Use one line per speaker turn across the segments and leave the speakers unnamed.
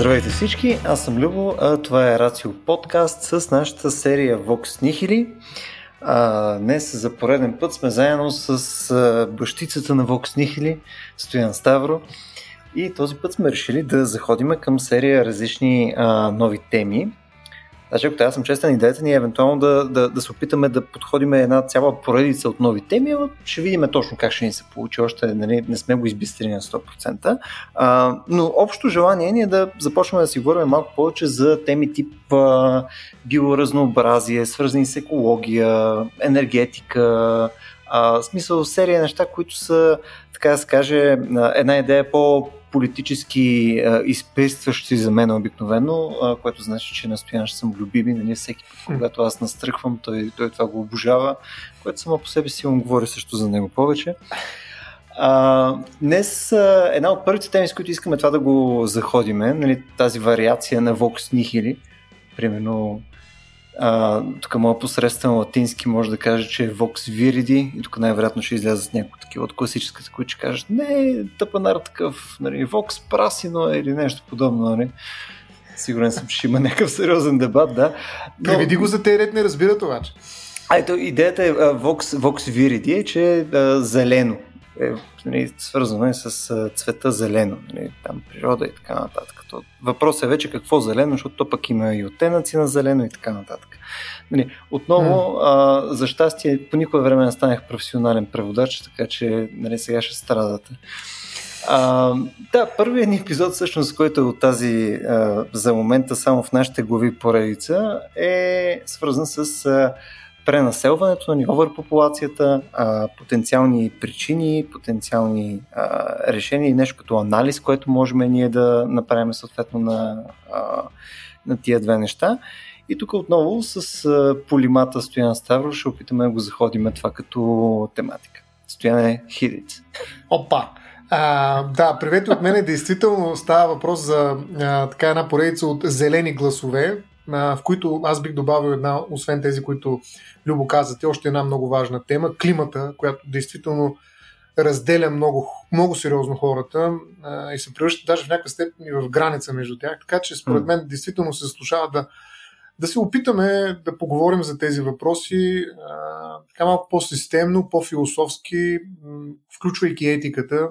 Здравейте всички, аз съм Любо, а това е Рацио подкаст с нашата серия Vox Nihili. А, днес за пореден път сме заедно с а, бащицата на Vox Nihili, Стоян Ставро. И този път сме решили да заходим към серия различни а, нови теми. Значи, ако аз съм честен, идеята ни е евентуално да, да, да се опитаме да подходим една цяла поредица от нови теми, но ще видим точно как ще ни се получи. Още нали, не сме го избистрили на 100%. А, но общо желание ни е да започнем да си говорим малко повече за теми тип а, биоразнообразие, свързани с екология, енергетика, а, смисъл серия неща, които са, така да се каже, една идея по политически а, изпействащи за мен обикновено, а, което значи, че настоян ще съм любими, нали, всеки когато аз настръхвам, той, той това го обожава, което само по себе си му говори също за него повече. А, днес а, една от първите теми, с които искаме това да го заходиме, нали, тази вариация на Vox Nihili, примерно а, тук моят посредствен латински може да каже, че е Vox Viridi и тук най-вероятно ще излязат някои такива от класическата, които ще кажат не, тъпанар такъв, нали, Vox Prasino или нещо подобно. Нали. Сигурен съм, че ще има някакъв сериозен дебат, да.
Но... Преведи го за те ред не разбират обаче.
А, ето, идеята е Vox, Vox Viridi, е, че е а, зелено е нали, свързано е с цвета зелено, нали, там природа и така нататък. въпросът е вече какво зелено, защото то пък има и оттенъци на зелено и така нататък. Нали, отново, mm. а, за щастие, по никое време не станах професионален преводач, така че нали, сега ще страдате. А, да, първият ни епизод, всъщност, който е от тази а, за момента само в нашите глави поредица, е свързан с а, пренаселването на популацията, а, потенциални причини, потенциални решения и нещо като анализ, което можем ние да направим съответно на, на тия две неща. И тук отново с а, полимата Стоян Ставро ще опитаме да го заходим това като тематика. Стояне Хидиц.
Опа! А, да, привет от мене. Действително става въпрос за а, така една поредица от зелени гласове, в които аз бих добавил една, освен тези, които Любо казате, още една много важна тема климата, която действително разделя много, много сериозно хората а, и се превръща даже в някаква степен и в граница между тях. Така че според мен действително се заслужава да, да се опитаме да поговорим за тези въпроси а, така малко по-системно, по-философски, включвайки етиката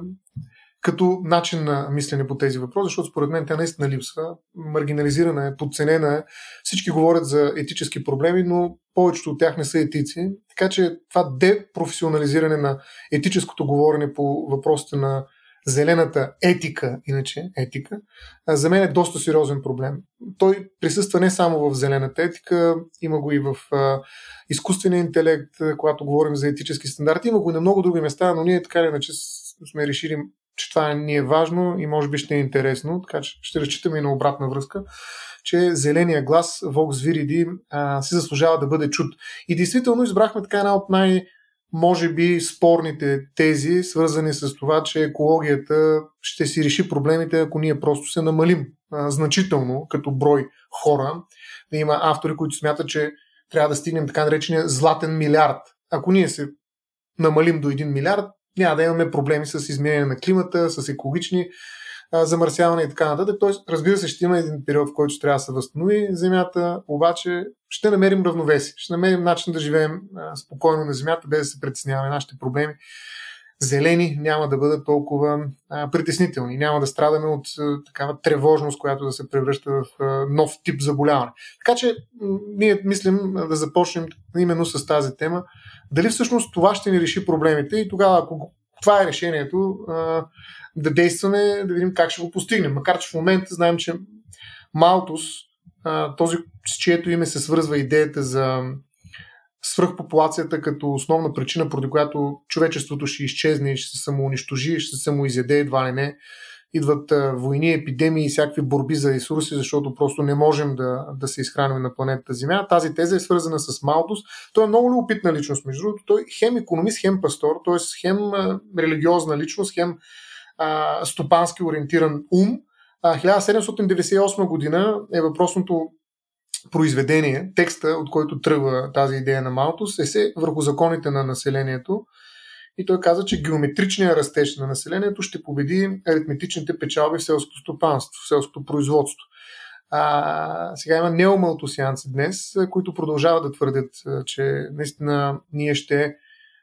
като начин на мислене по тези въпроси, защото според мен тя наистина липсва, маргинализирана е, подценена е. Всички говорят за етически проблеми, но повечето от тях не са етици. Така че това депрофесионализиране на етическото говорене по въпросите на зелената етика, иначе етика, за мен е доста сериозен проблем. Той присъства не само в зелената етика, има го и в изкуствения интелект, когато говорим за етически стандарти, има го и на много други места, но ние така иначе сме решили че това ни е важно и може би ще е интересно, така че ще разчитаме и на обратна връзка, че зеления глас Vox Viridi а, се заслужава да бъде чут. И действително избрахме така една от най- може би спорните тези, свързани с това, че екологията ще си реши проблемите, ако ние просто се намалим а, значително като брой хора. Да има автори, които смятат, че трябва да стигнем така наречения златен милиард. Ако ние се намалим до 1 милиард, няма да имаме проблеми с изменение на климата, с екологични а, замърсяване и така нататък. Тоест, разбира се, ще има един период, в който трябва да се възстанови Земята, обаче ще намерим равновесие, ще намерим начин да живеем спокойно на Земята, без да се притесняваме нашите проблеми. Зелени няма да бъдат толкова а, притеснителни, няма да страдаме от а, такава тревожност, която да се превръща в а, нов тип заболяване. Така че ние мислим да започнем именно с тази тема дали всъщност това ще ни реши проблемите и тогава, ако това е решението, да действаме, да видим как ще го постигнем. Макар, че в момента знаем, че Малтус, този с чието име се свързва идеята за свръхпопулацията като основна причина, поради която човечеството ще изчезне, ще се самоунищожи, ще се самоизяде едва ли не, идват войни, епидемии и всякакви борби за ресурси, защото просто не можем да, да се изхраним на планетата Земя. Тази теза е свързана с Малтус. Той е много любопитна личност, между другото. Той е хем економист, хем пастор, т.е. хем религиозна личност, хем а, стопански ориентиран ум. А, 1798 година е въпросното произведение, текста, от който тръгва тази идея на Малтус, е се върху законите на населението И той каза, че геометричният растеж на населението ще победи аритметичните печалби в селското стопанство, в селското производство. А, сега има неомалтосианци днес, които продължават да твърдят, че наистина ние ще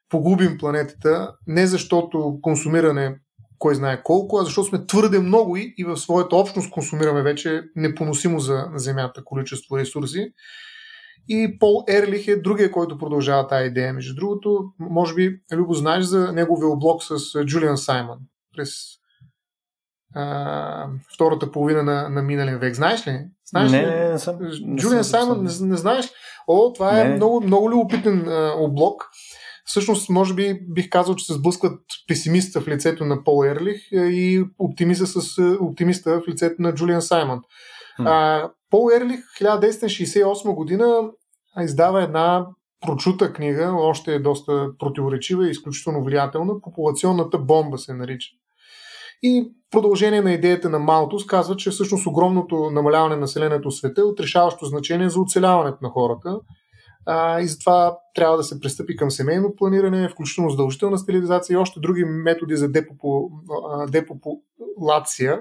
погубим планетата, не защото консумиране кой знае колко, а защото сме твърде много и, и в своята общност консумираме вече непоносимо за Земята количество ресурси. И Пол Ерлих е другия, който продължава тази идея. Между другото, може би, Любо, знаеш за неговия облог с Джулиан Саймън през а, втората половина на, на миналия век. Знаеш ли? Знаеш
не,
ли?
не, не съм.
Джулиан Саймън, не, не знаеш? О, това е много, много любопитен а, облог. Всъщност, може би бих казал, че се сблъскват песимиста в лицето на Пол Ерлих и оптимиста, с, оптимиста в лицето на Джулиан Саймън. Hmm. А, Пол Ерлих 1968 година издава една прочута книга, още е доста противоречива и изключително влиятелна. Популационната бомба се нарича. И продължение на идеята на Малтус казва, че всъщност огромното намаляване на населението в света е отрешаващо значение за оцеляването на хората. А, и затова трябва да се пристъпи към семейно планиране, включително задължителна стерилизация и още други методи за депопу, депопулация,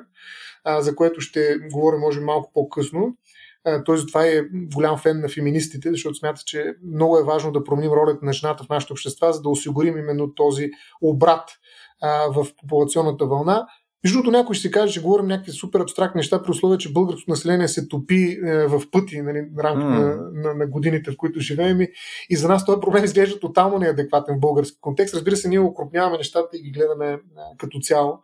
а, за което ще говоря може малко по-късно. Той затова е голям фен на феминистите, защото смята, че много е важно да променим ролята на жената в нашите общества, за да осигурим именно този обрат а, в популационната вълна. Между другото, някой ще си каже, че говорим някакви супер абстрактни неща, при условие, че българското население се топи е, в пъти нали, рамките mm. на, на, на, годините, в които живеем. И, и за нас този проблем изглежда тотално неадекватен в български контекст. Разбира се, ние окрупняваме нещата и ги гледаме а, като цяло.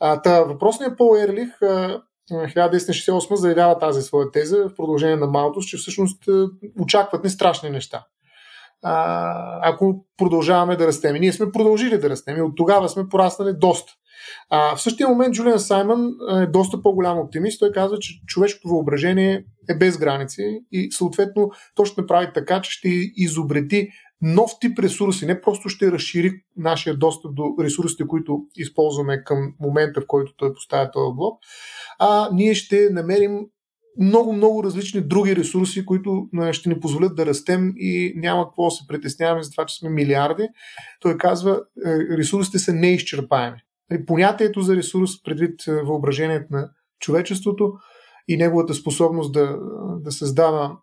А, та, въпросният Пол Ерлих а, 1968 заявява тази своя теза в продължение на Малтус, че всъщност очакват ни страшни неща. А, ако продължаваме да растем. И ние сме продължили да растем и от тогава сме пораснали доста. А, в същия момент Джулиан Саймън е доста по-голям оптимист. Той казва, че човешкото въображение е без граници и съответно то ще направи така, че ще изобрети нов тип ресурси. Не просто ще разшири нашия достъп до ресурсите, които използваме към момента, в който той поставя този блок, а ние ще намерим много, много различни други ресурси, които ще ни позволят да растем и няма какво да се притесняваме за това, че сме милиарди. Той казва, е, ресурсите са неизчерпаеми. Нали, понятието за ресурс, предвид е, въображението на човечеството и неговата способност да, да създава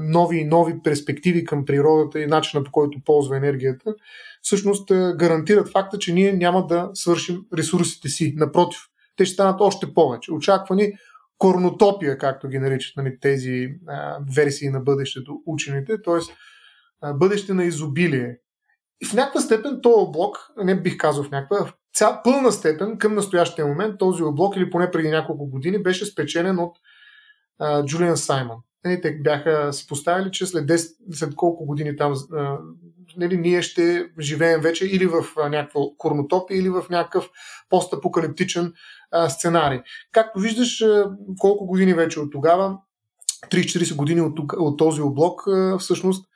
нови и нови перспективи към природата и начина по който ползва енергията, всъщност е, гарантират факта, че ние няма да свършим ресурсите си. Напротив, те ще станат още повече. Очаквани корнотопия, както ги наричат нали, тези а, версии на бъдещето учените, т.е. бъдеще на изобилие. И в някаква степен този облок, не бих казал в някаква, в ця, пълна степен към настоящия момент този облок, или поне преди няколко години, беше спечелен от Джулиан Саймон. Нали, те бяха си поставили, че след, 10, след колко години там а, нали, ние ще живеем вече или в някаква корнотопия, или в някакъв постапокалиптичен а, сценарий. Както виждаш, а, колко години вече от тогава, 30-40 години от, от този облок, а, всъщност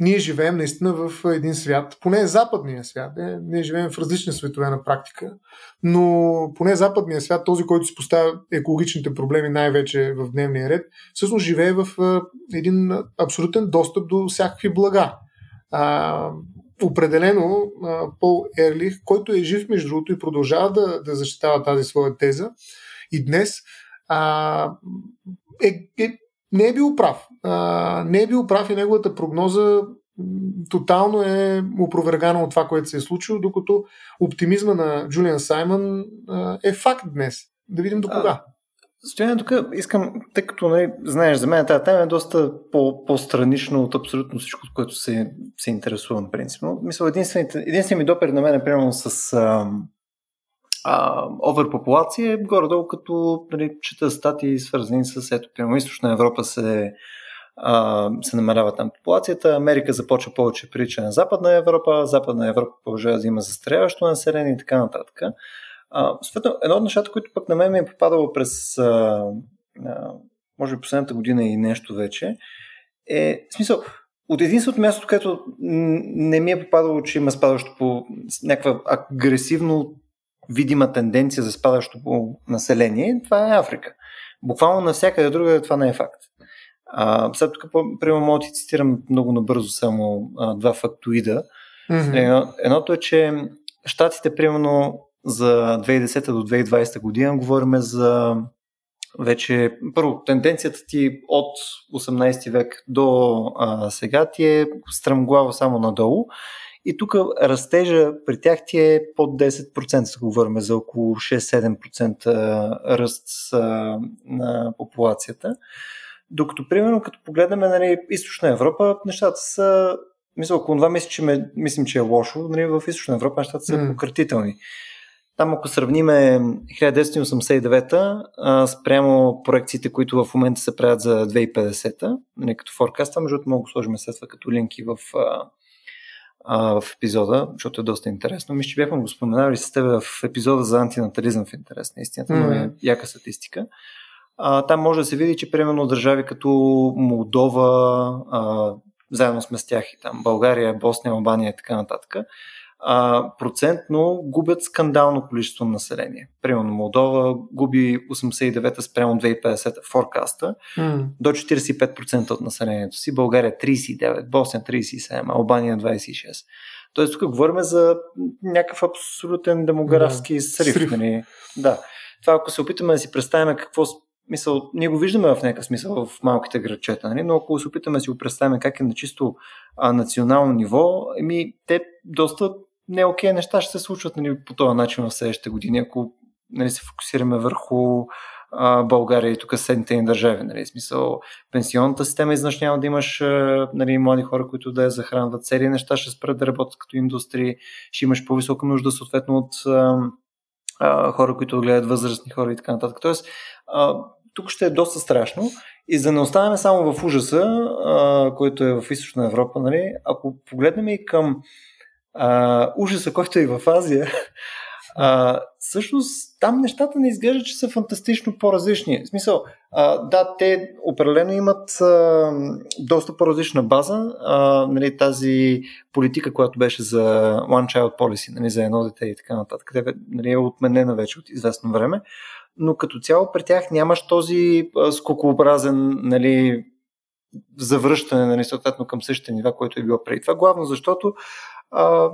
ние живеем наистина в един свят, поне западния свят, не, ние живеем в различни светове на практика, но поне западния свят, този, който си поставя екологичните проблеми най-вече в дневния ред, всъщност живее в един абсолютен достъп до всякакви блага. А, определено а, Пол Ерлих, който е жив между другото и продължава да, да защитава тази своя теза и днес а, е, е не е бил прав. А, не е бил прав и неговата прогноза тотално е опровергана от това, което се е случило, докато оптимизма на Джулиан Саймън а, е факт днес. Да видим до кога.
Стояне тук искам, тъй като нали, знаеш, за мен тази тема е доста по, по-странично от абсолютно всичко, от което се, се интересувам принципно. Мисля, единственият ми допер на мен е примерно с а, а, оверпопулация е горе-долу като нали, чета статии свързани с ето, примерно източна Европа се, а, се намалява там популацията, Америка започва повече прилича на Западна Европа, Западна Европа продължава да има застаряващо население и така нататък. А, съответно, едно от нещата, които пък на мен ми е попадало през а, а, може би последната година и нещо вече, е в смисъл, от единственото място, където не ми е попадало, че има спадащо по някаква агресивно видима тенденция за спадащо население, това е Африка. Буквално навсякъде друга това не е факт. А, сега тук, примерно, мога да ти цитирам много набързо само а, два фактоида. Mm-hmm. Едното е, че щатите, примерно, за 2010 до 2020 година говорим за вече, първо, тенденцията ти от 18 век до а, сега ти е стръмглава само надолу. И тук растежа при тях ти е под 10%, говорим за около 6-7% ръст на популацията. Докато, примерно, като погледнем нали, източна Европа, нещата са мисля, около това мисля, че ме, мислим, че е лошо. Нали, в Източна Европа нещата са mm. пократителни. Там, ако сравниме 1989 спрямо проекциите, които в момента се правят за 2050, нали, като форкаст, между другото мога сложим след това като линки в, а, в епизода, защото е доста интересно. Мисля, че бяхме го споменали с теб в епизода за антинатализъм в интерес на истината, но е яка статистика. А, там може да се види, че примерно държави като Молдова, а, заедно сме с тях и там България, Босния, Албания и така нататък, а, процентно губят скандално количество население. Примерно Молдова губи 89-та спрямо 2050 форкаста mm. до 45% от населението си, България 39, Босния 37, Албания 26. Тоест тук говорим за някакъв абсолютен демографски да. срив. срив. Нали? Да. Това ако се опитаме да си представим какво мисъл, ние го виждаме в някакъв смисъл в малките градчета, нали? но ако се опитаме да си го представим как е на чисто а, национално ниво, еми, те доста не окей неща ще се случват нали, по този начин в следващите години, ако нали, се фокусираме върху а, България и тук седните ни държави. Нали, смисъл, пенсионната система изнъж да имаш нали, млади хора, които да я захранват. Цели неща ще спрат да работят като индустрии, ще имаш по-висока нужда съответно от а, а, хора, които гледат възрастни хора и така нататък. Тоест, а, тук ще е доста страшно. И за да не оставаме само в ужаса, а, който е в Източна Европа, нали, ако погледнем и към а, ужаса, който е и в Азия, а, всъщност там нещата не изглеждат, че са фантастично по-различни. В смисъл, а, да, те определено имат а, доста по-различна база. А, нали, тази политика, която беше за One Child Policy, нали, за едно дете и така нататък, нали, е отменена вече от известно време но като цяло при тях нямаш този скокообразен нали, завръщане нали, съответно към същите нива, което е било преди това. Главно защото а,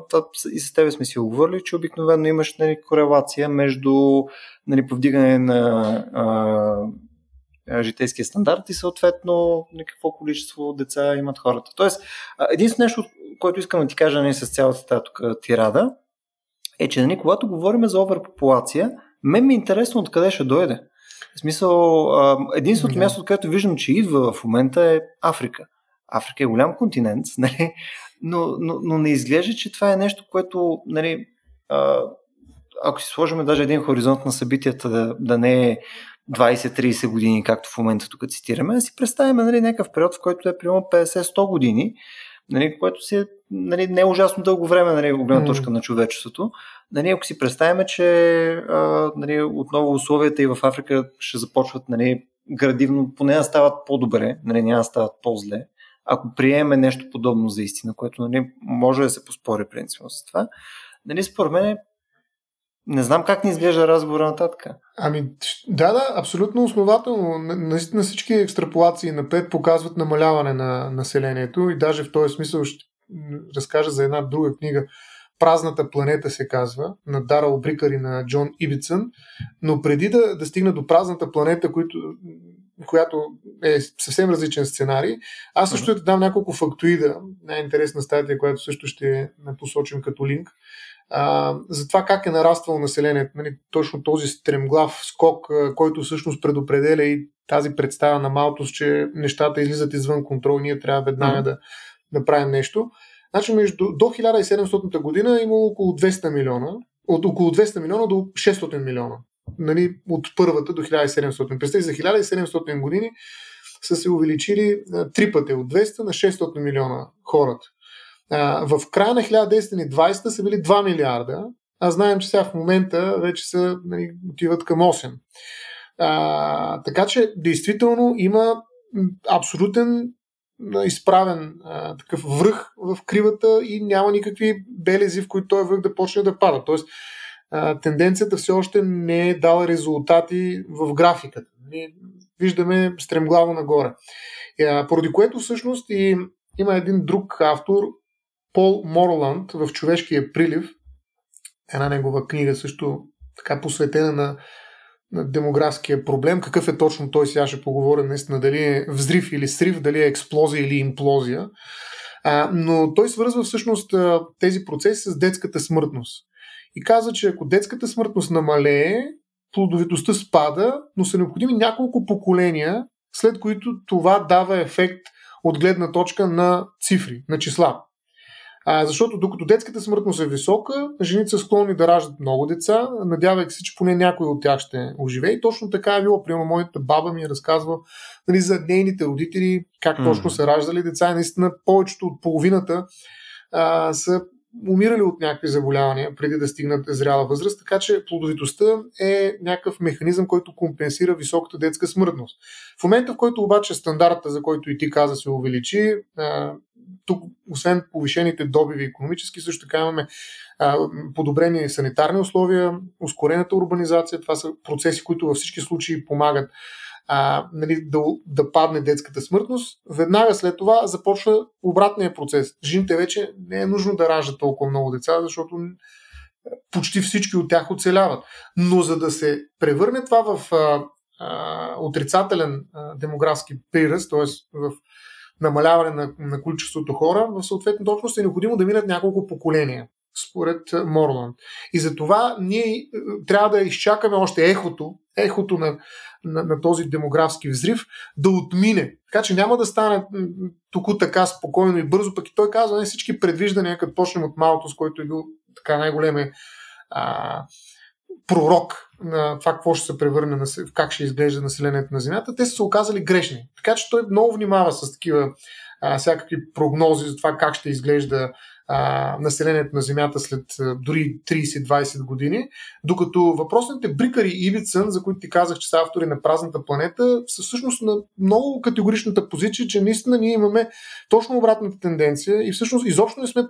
и с тебе сме си оговорили, че обикновено имаш нали, корелация между нали, повдигане на а, житейския стандарт и съответно нали, какво количество деца имат хората. Тоест, единствено нещо, което искам да ти кажа нали, с цялата тази тирада, е, че нали, когато говорим за оверпопулация, мен ми е интересно откъде ще дойде. В смисъл, единственото да. място, откъдето виждам, че идва в момента е Африка. Африка е голям континент, нали? но, но, но не изглежда, че това е нещо, което, нали, ако си сложим даже един хоризонт на събитията да, да не е 20-30 години, както в момента тук цитираме, да си представим нали, някакъв период, в който е примерно 50-100 години, нали, което си е нали, не е ужасно дълго време, нали, от гледна точка mm. на човечеството. Нали, ако си представяме, че а, нали, отново условията и в Африка ще започват нали, градивно, поне да стават по-добре, нали, няма да стават по-зле, ако приеме нещо подобно за истина, което нали, може да се поспори принципно с това, нали, според мен не знам как ни изглежда разговора нататък.
Ами, да, да, абсолютно основателно. Наистина всички екстраполации напред показват намаляване на населението и даже в този смисъл ще разкажа за една друга книга. Празната планета се казва, на Дарал Брикър и на Джон Ибицън. Но преди да, да стигна до празната планета, които, която е съвсем различен сценарий, аз също ще дам няколко фактоида. Най-интересна статия, която също ще посочим като линк а, за това как е нараствало населението. Нали, точно този стремглав скок, който всъщност предопределя и тази представа на Малтус, че нещата излизат извън контрол, ние трябва веднага да направим нещо. Значи между, до 1700 година е имало около 200 милиона, от около 200 милиона до 600 милиона. Нали, от първата до 1700. Представи за 1700 години са се увеличили три пъти от 200 на 600 милиона хората в края на 1920 са били 2 милиарда, а знаем, че сега в момента вече са, нали, отиват към 8. А, така че, действително има абсолютен изправен а, такъв връх в кривата и няма никакви белези, в които този връх да почне да пада. Тоест, тенденцията все още не е дала резултати в графиката. Виждаме стремглаво нагоре. Поради което всъщност и има един друг автор, Пол Морланд в Човешкия прилив, една негова книга също така посветена на, на демографския проблем. Какъв е точно той, сега ще поговорим наистина дали е взрив или срив, дали е експлозия или имплозия. А, но той свързва всъщност тези процеси с детската смъртност. И каза, че ако детската смъртност намалее, плодовитостта спада, но са необходими няколко поколения, след които това дава ефект от гледна точка на цифри, на числа. А, защото докато детската смъртност е висока, жените са склонни да раждат много деца, надявайки се, че поне някой от тях ще оживее. И точно така е било. Примерно, моята баба ми е разказва нали, за нейните родители, как точно са раждали деца. И наистина повечето от половината а, са умирали от някакви заболявания преди да стигнат зряла възраст, така че плодовитостта е някакъв механизъм, който компенсира високата детска смъртност. В момента, в който обаче стандарта, за който и ти каза, се увеличи, тук, освен повишените добиви економически, също така имаме подобрени санитарни условия, ускорената урбанизация. Това са процеси, които във всички случаи помагат а, нали, да, да падне детската смъртност, веднага след това започва обратния процес. Жените вече не е нужно да раждат толкова много деца, защото почти всички от тях оцеляват. Но за да се превърне това в а, а, отрицателен а, демографски приръст, т.е. в намаляване на, на количеството хора, в съответно точност е необходимо да минат няколко поколения, според Морланд. И за това ние трябва да изчакаме още ехото, ехото на, на, на този демографски взрив да отмине. Така че няма да стане тук така спокойно и бързо, пък и той казва, не всички предвиждания, като почнем от малото, с който е бил така най-големия а, пророк на това какво ще се превърне, на, как ще изглежда населението на Земята, те са се оказали грешни. Така че той много внимава с такива а, всякакви прогнози за това как ще изглежда а, населението на Земята след а, дори 30-20 години, докато въпросните Брикари и Ибицън, за които ти казах, че са автори на празната планета, са всъщност на много категоричната позиция, че наистина ние имаме точно обратната тенденция и всъщност изобщо не сме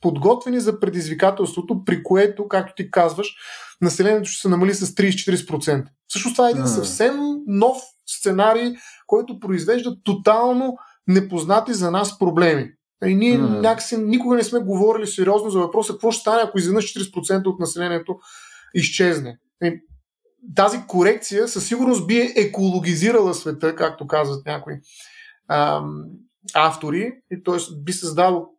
подготвени за предизвикателството, при което, както ти казваш, населението ще се намали с 30-40%. Всъщност това е един съвсем нов сценарий, който произвежда тотално непознати за нас проблеми. И ние mm. някакси никога не сме говорили сериозно за въпроса какво ще стане, ако изведнъж 40% от населението изчезне. И тази корекция със сигурност би екологизирала света, както казват някои ам, автори, и т.е. би създал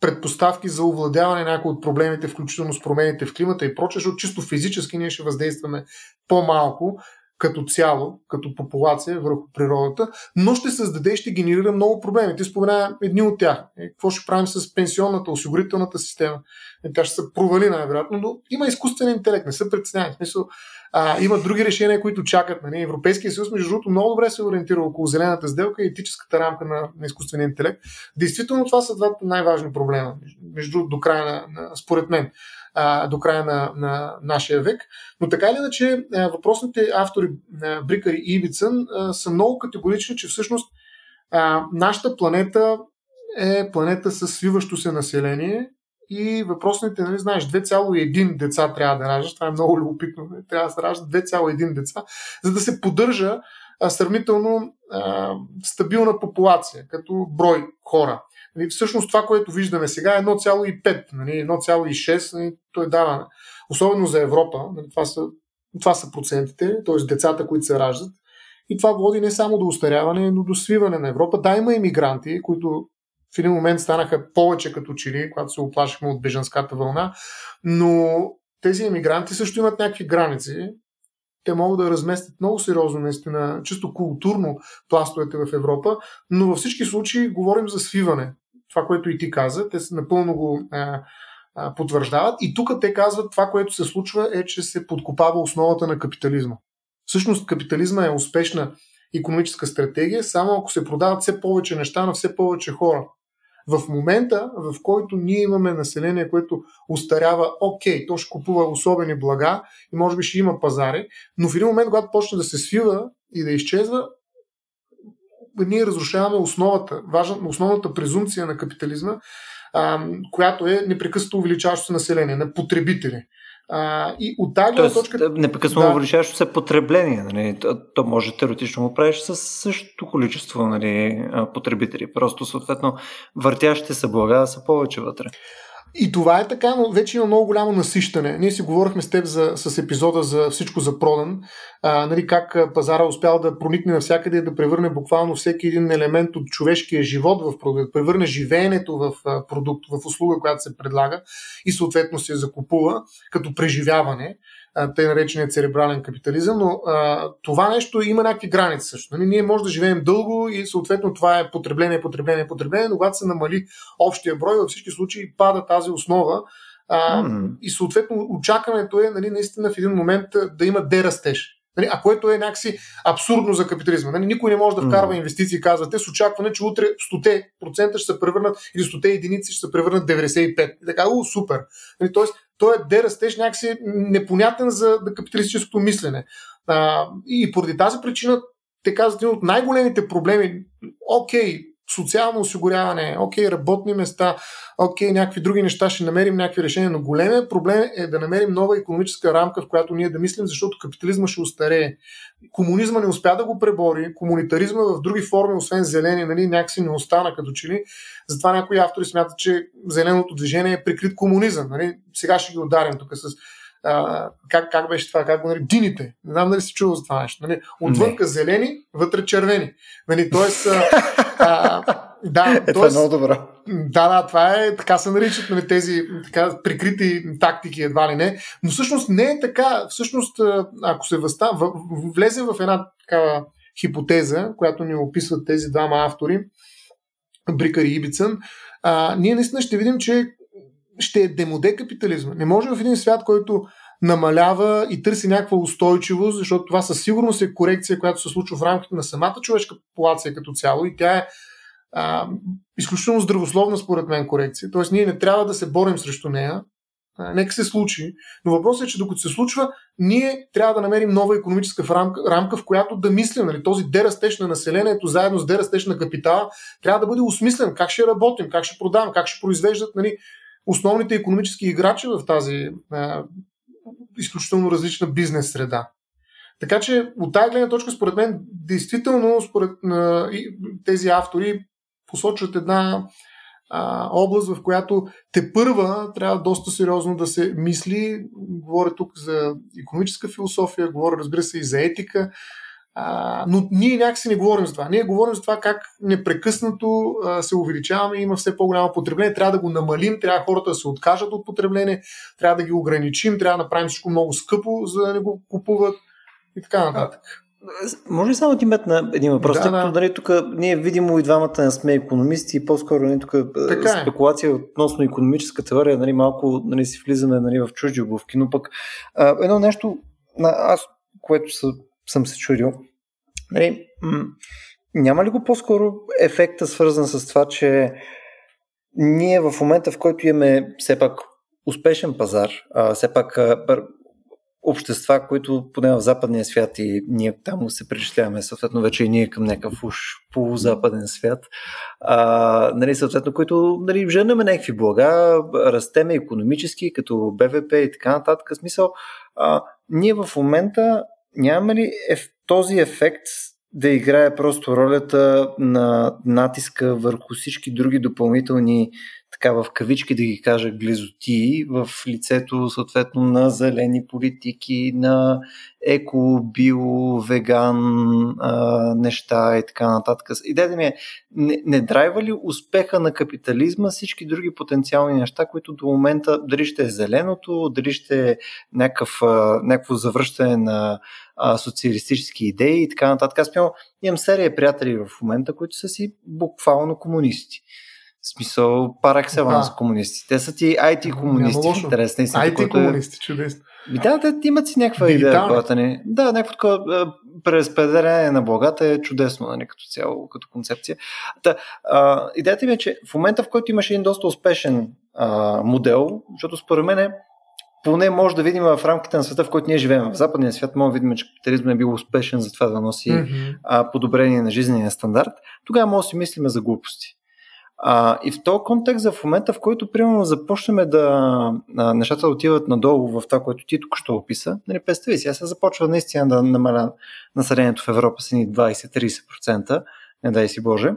предпоставки за овладяване на някои от проблемите, включително с промените в климата и прочее, защото чисто физически ние ще въздействаме по-малко като цяло, като популация върху природата, но ще създаде и ще генерира много проблеми. Ти спомена едни от тях. Е, какво ще правим с пенсионната, осигурителната система? Е, тя ще се провали най-вероятно, но има изкуствен интелект, не се притеснявай. смисъл, а, има други решения, които чакат. Нали? Европейския съюз, между другото, много добре се ориентира около зелената сделка и етическата рамка на, на изкуствения интелект. Действително, това са двата най-важни проблема, между до края на, на според мен а, до края на, на нашия век. Но така или иначе, въпросните автори Брикари и Ивицън са много категорични, че всъщност а, нашата планета е планета с свиващо се население и въпросните, нали, знаеш, 2,1 деца трябва да раждаш. Това е много любопитно. Трябва да се раждат 2,1 деца, за да се поддържа а, сравнително а, стабилна популация, като брой хора. Нали, всъщност това, което виждаме сега е 1,5, нали, 1,6, нали, той дава, особено за Европа, нали, това, са, това са процентите, т.е. децата, които се раждат. И това води не само до устаряване, но до свиване на Европа. Да, има иммигранти, които в един момент станаха повече като чили, когато се оплашихме от бежанската вълна, но тези иммигранти също имат някакви граници. Те могат да разместят много сериозно, наистина, чисто културно пластовете в Европа, но във всички случаи говорим за свиване това, което и ти каза, те напълно го а, а, потвърждават. И тук те казват, това, което се случва е, че се подкопава основата на капитализма. Всъщност капитализма е успешна економическа стратегия, само ако се продават все повече неща на все повече хора. В момента, в който ние имаме население, което устарява, окей, то ще купува особени блага и може би ще има пазари, но в един момент, когато почне да се свива и да изчезва, ние разрушаваме основата, важна, основната презумпция на капитализма, а, която е непрекъснато увеличаващо се население, на потребители. А, и от тази гледна точка...
Непрекъснато да. увеличаващо се потребление. Нали? То, то може теоретично го правиш с същото количество нали, потребители. Просто съответно въртящите се блага са повече вътре.
И това е така, но вече има много голямо насищане. Ние си говорихме с теб за, с епизода за всичко за продан, а, нали, как пазара успял да проникне навсякъде и да превърне буквално всеки един елемент от човешкия живот в продукт, превърне живеенето в продукт, в услуга, която се предлага и съответно се закупува като преживяване тъй наречения церебрален капитализъм, но а, това нещо има някакви граници също. Нали? Ние може да живеем дълго и съответно това е потребление, потребление, потребление, но когато се намали общия брой, във всички случаи пада тази основа а, mm. и съответно очакването е нали, наистина в един момент да има дерастеж. Нали, а което е някакси абсурдно за капитализма. Нали, никой не може да вкарва инвестиции, казвате, с очакване, че утре 100% ще се превърнат или 100 единици ще се превърнат 95. И така, у, супер. Нали, тоест, той е дерастеж някакси непонятен за капиталистическото мислене. А, и поради тази причина те казват, един от най-големите проблеми, окей, социално осигуряване, окей, работни места, окей, някакви други неща, ще намерим някакви решения, но големият проблем е да намерим нова економическа рамка, в която ние да мислим, защото капитализма ще устарее. Комунизма не успя да го пребори, комунитаризма в други форми, освен зелени, нали, някакси не остана като че ли. Затова някои автори смятат, че зеленото движение е прикрит комунизъм. Нали. Сега ще ги ударим тук с а, как, как беше това, как го нали, дините. Не знам дали си чувал за това нещо. Нали? Отвънка не. зелени, вътре червени. Нали? Тоест, а, а, да,
е, това е много добро.
Да, да, това е, така се наричат нали, тези така, прикрити тактики, едва ли не. Но всъщност не е така. Всъщност, ако се възста, в, влезе в една такава хипотеза, която ни описват тези двама автори, Брикър и Ибицън, а, ние наистина ще видим, че ще е демоде капитализма. Не може в един свят, който намалява и търси някаква устойчивост, защото това със сигурност е корекция, която се случва в рамките на самата човешка популация като цяло и тя е а, изключително здравословна според мен корекция. Тоест ние не трябва да се борим срещу нея, нека се случи, но въпросът е, че докато се случва, ние трябва да намерим нова економическа рамка, рамка в която да мислим, нали, този дерастеж на населението заедно с дерастеж на капитала трябва да бъде осмислен, как ще работим, как ще продавам, как ще произвеждат нали, основните економически играчи в тази а, изключително различна бизнес среда. Така че от тази гледна точка, според мен, действително, според а, тези автори посочват една а, област, в която те първа трябва доста сериозно да се мисли. Говоря тук за економическа философия, говоря, разбира се, и за етика. А, но ние някакси не говорим за това. Ние говорим за това как непрекъснато а, се увеличаваме и има все по-голямо потребление. Трябва да го намалим, трябва хората да се откажат от потребление, трябва да ги ограничим, трябва да направим всичко много скъпо, за да не го купуват и така нататък.
Може ли само ти на един въпрос? Да, да. Нали, тук ние видимо и двамата не сме економисти и по-скоро нали, тук така е. спекулация относно економическа теория, нали, малко нали, си влизаме нали, в чужди обувки, но пък а, едно нещо, аз, което са съм се чудил. Нали, няма ли го по-скоро ефекта свързан с това, че ние в момента, в който имаме все пак успешен пазар, а, все пак а, общества, които поне в западния свят и ние там се причисляваме, съответно вече и ние към някакъв уж полузападен свят, а, нали, съответно, които нали, женаме някакви блага, растеме економически, като БВП и така нататък. Смисъл, а, ние в момента няма ли еф, този ефект да играе просто ролята на натиска върху всички други допълнителни така в кавички да ги кажа глизоти в лицето съответно на зелени политики, на еко, био, веган а, неща и така нататък. Идеята ми е, не, не драйва ли успеха на капитализма всички други потенциални неща, които до момента, дали ще е зеленото, дали ще е някакъв, някакво завръщане на а, социалистически идеи и така нататък. Аз имам серия приятели в момента, които са си буквално комунисти. В смисъл, паракселанс да. комунисти. Те са ти IT комунисти. Няма Интересни
са. IT комунисти, е... чудесно.
Да, те имат си някаква Дигитални. идея, която ни. Да, някакво такова преразпределение на благата е чудесно, нали, като цяло, като концепция. Та, а, идеята ми е, че в момента, в който имаш един доста успешен а, модел, защото според мен е, поне може да видим в рамките на света, в който ние живеем. В западния свят може да видим, че капитализмът е бил успешен за това да носи mm-hmm. а, подобрение на жизнения стандарт. Тогава може да си мислиме за глупости. А, и в този контекст, в момента, в който примерно започнем да а, нещата да отиват надолу в това, което ти тук ще описа, нали, представи си, се започва наистина да намаля населението в Европа с 20-30%, не дай си Боже.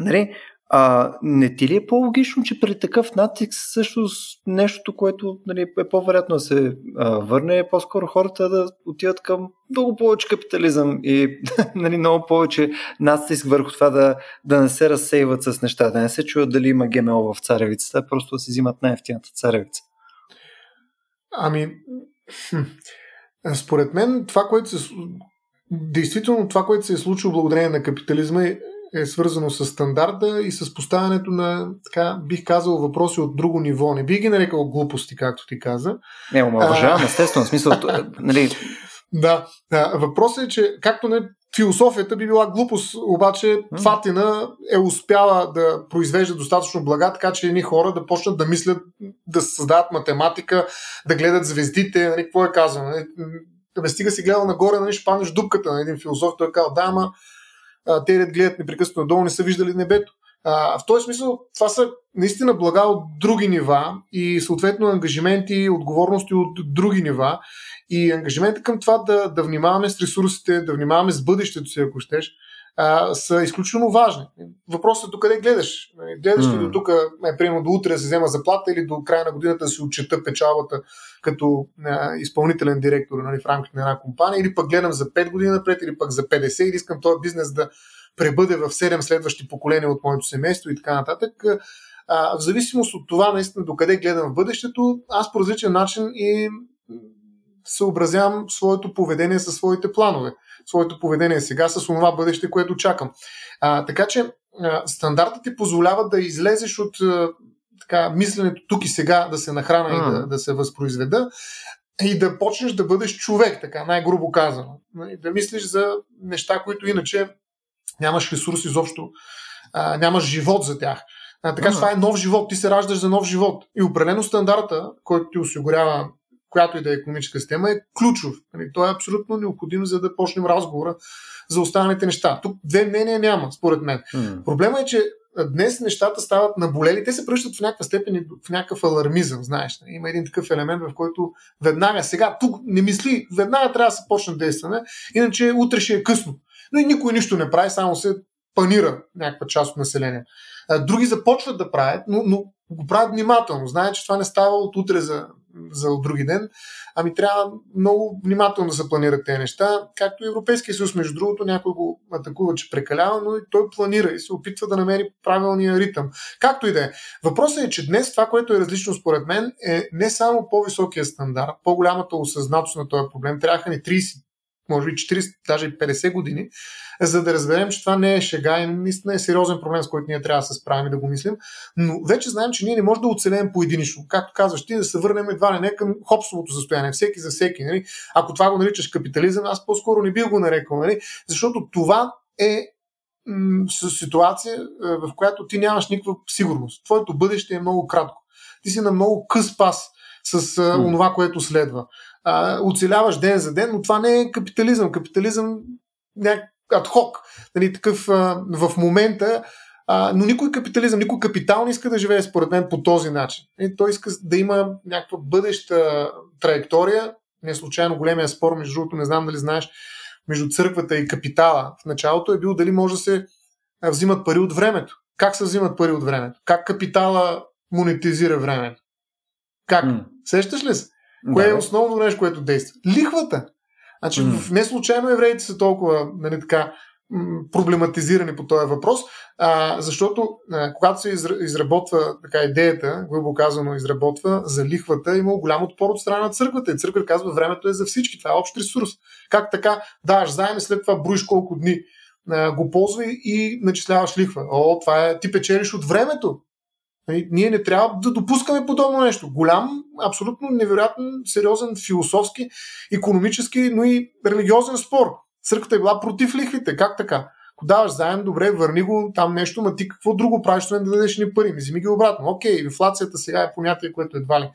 Нали, а, не ти ли е по-логично, че при такъв натиск също нещото, което нали, е по-вероятно да се а, върне, е по-скоро хората да отиват към много повече капитализъм и нали, много повече натиск върху това да, да не се разсейват с неща, да не се чуят дали има ГМО в царевицата, просто да си взимат най-ефтината царевица.
Ами, според мен това, което се действително това, което се е случило благодарение на капитализма е е свързано с стандарта и с поставянето на, така, бих казал, въпроси от друго ниво. Не бих ги нарекал глупости, както ти каза.
Не, уважавам, естествено, смисъл, нали...
Да, да, въпросът е, че както не философията би била глупост, обаче. Фатина е успяла да произвежда достатъчно блага, така че едни хора да почнат да мислят, да създават математика, да гледат звездите, нали, какво е казано. Нали, стига си гледал нагоре, нали, ще паднеш дупката на един философ, той е казал, да, ама а, те гледат непрекъснато надолу, не са виждали небето. А, в този смисъл, това са наистина блага от други нива и съответно ангажименти отговорности от други нива. И ангажимента към това да, да внимаваме с ресурсите, да внимаваме с бъдещето си, ако щеш, а, са изключително важни. Въпросът е до къде гледаш. Гледаш ли mm. до тук, е, примерно до утре да се взема заплата или до края на годината да си отчета печалбата като а, изпълнителен директор нали, в рамките на една компания, или пък гледам за 5 години напред, или пък за 50, или искам този бизнес да пребъде в 7 следващи поколения от моето семейство и така нататък. А, в зависимост от това, наистина, до къде гледам в бъдещето, аз по различен начин и съобразявам своето поведение със своите планове своето поведение сега с това бъдеще, което чакам. А, така че а, стандартът ти позволява да излезеш от а, така, мисленето тук и сега да се нахрана mm. и да, да се възпроизведа и да почнеш да бъдеш човек, така най-грубо казано. Да мислиш за неща, които иначе нямаш ресурс изобщо, а, нямаш живот за тях. А, така че това е нов живот, ти се раждаш за нов живот. И определено стандарта, който ти осигурява която и да е економическа система, е ключов. Нали, той е абсолютно необходим, за да почнем разговора за останалите неща. Тук две мнения няма, според мен. Mm. Проблема е, че днес нещата стават наболели, те се пръщат в някаква степен в някакъв алармизъм, знаеш. Нали. Има един такъв елемент, в който веднага, сега, тук не мисли, веднага трябва да се почне действане, иначе утре ще е късно. Но и никой нищо не прави, само се панира някаква част от населението. Други започват да правят, но, но го правят внимателно. Знаят, че това не става от утре за, за други ден. Ами трябва много внимателно да се планират тези неща. Както и Европейския съюз, между другото, някой го атакува, че прекалява, но и той планира и се опитва да намери правилния ритъм. Както и да е. Въпросът е, че днес това, което е различно според мен, е не само по-високия стандарт, по-голямата осъзнатост на този проблем. Трябваха ни 30 може би 40, даже и 50 години, за да разберем, че това не е шега и наистина е сериозен проблем, с който ние трябва да се справим и да го мислим. Но вече знаем, че ние не можем да оцелем поединично. Както казваш, ти да се върнем едва не към хопсовото състояние, всеки за всеки. Нали? Ако това го наричаш капитализъм, аз по-скоро не бих го нарекал, нали? защото това е с ситуация, в която ти нямаш никаква сигурност. Твоето бъдеще е много кратко. Ти си на много къс пас с mm. онова, което следва а, оцеляваш ден за ден, но това не е капитализъм. Капитализъм някак адхок, нали, такъв а, в момента, а, но никой капитализъм, никой капитал не иска да живее според мен по този начин. И той иска да има някаква бъдеща траектория. Не случайно големия спор, между другото, не знам дали знаеш, между църквата и капитала в началото е бил дали може да се взимат пари от времето. Как се взимат пари от времето? Как капитала монетизира времето? Как? Mm. Сещаш ли се? Кое да. е основно нещо, което действа? Лихвата. Значи, mm. не случайно евреите са толкова нали, така, проблематизирани по този въпрос, а, защото а, когато се изработва така идеята, грубо казано изработва за лихвата, има голям отпор от страна на църквата и църквата казва времето е за всички, това е общ ресурс. Как така даваш заем и след това броиш колко дни а, го ползвай и начисляваш лихва. О, това е, ти печелиш от времето. Нали, ние не трябва да допускаме подобно нещо. Голям, абсолютно невероятен, сериозен философски, економически, но и религиозен спор. Църквата е била против лихвите. Как така? Ако даваш заем, добре, върни го там нещо, ма ти какво друго правиш, да дадеш ни пари? Ми вземи ги обратно. Окей, инфлацията сега е понятие, което едва ли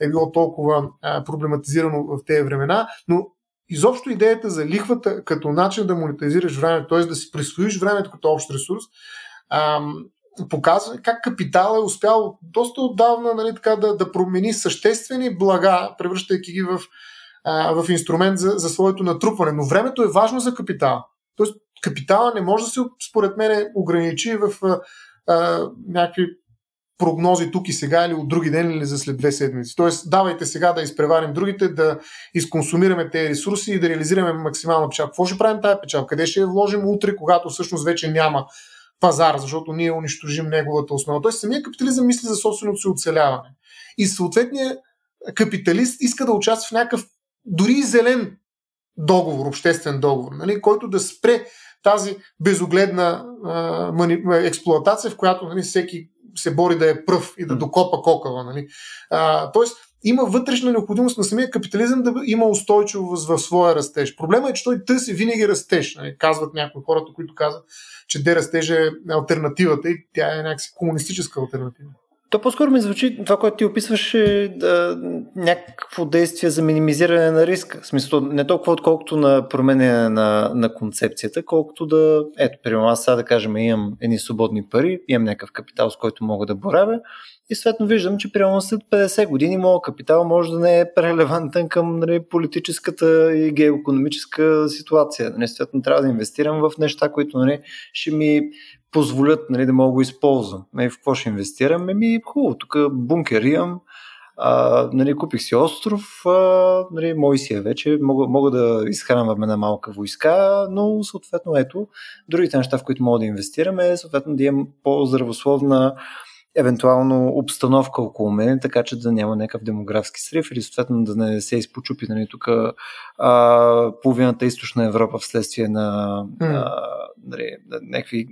е било толкова а, проблематизирано в тези времена, но изобщо идеята за лихвата като начин да монетизираш времето, т.е. да си присвоиш времето като общ ресурс, показва как капитал е успял доста отдавна нали, така, да, да промени съществени блага, превръщайки ги в, а, в инструмент за, за своето натрупване. Но времето е важно за капитал. Тоест, капитала не може да се, според мен, ограничи в а, а, някакви прогнози тук и сега или от други ден или за след две седмици. Тоест, давайте сега да изпреварим другите, да изконсумираме тези ресурси и да реализираме максимална печалба. Какво ще правим тази печалба? Къде ще я вложим утре, когато всъщност вече няма пазар, защото ние унищожим неговата основа. Тоест, самия капитализъм мисли за собственото си оцеляване. И съответният капиталист иска да участва в някакъв дори и зелен договор, обществен договор, нали, който да спре тази безогледна а, мани... експлуатация, в която нали, всеки се бори да е пръв и да докопа кокала. Нали. А, тоест, има вътрешна необходимост на самия капитализъм да има устойчивост в своя растеж. Проблема е, че той търси винаги растеж. Нали. Казват някои хората, които казват, че де растеж е альтернативата и тя е някакси комунистическа альтернатива.
То по-скоро ми звучи това, което ти описваш е да, някакво действие за минимизиране на риска. В смисъл, не толкова отколкото на промене на, на концепцията, колкото да, ето, примерно аз сега да кажем, имам едни свободни пари, имам някакъв капитал, с който мога да боравя и съответно виждам, че примерно след 50 години моят капитал може да не е релевантен към нали, политическата и геоекономическа ситуация. Нали, съответно трябва да инвестирам в неща, които нали, ще ми позволят нали, да мога да го използвам. Нали, в какво ще инвестирам? Еми, хубаво, тук бункер имам, а, нали, купих си остров, а, нали, мой си е вече, мога, мога да изхранвам една малка войска, но съответно ето, другите неща, в които мога да инвестирам е съответно да имам по-здравословна евентуално обстановка около мен, така че да няма някакъв демографски срив или съответно да не се изпочупи нали, тук а, половината източна Европа вследствие на, mm. а, нали, някакви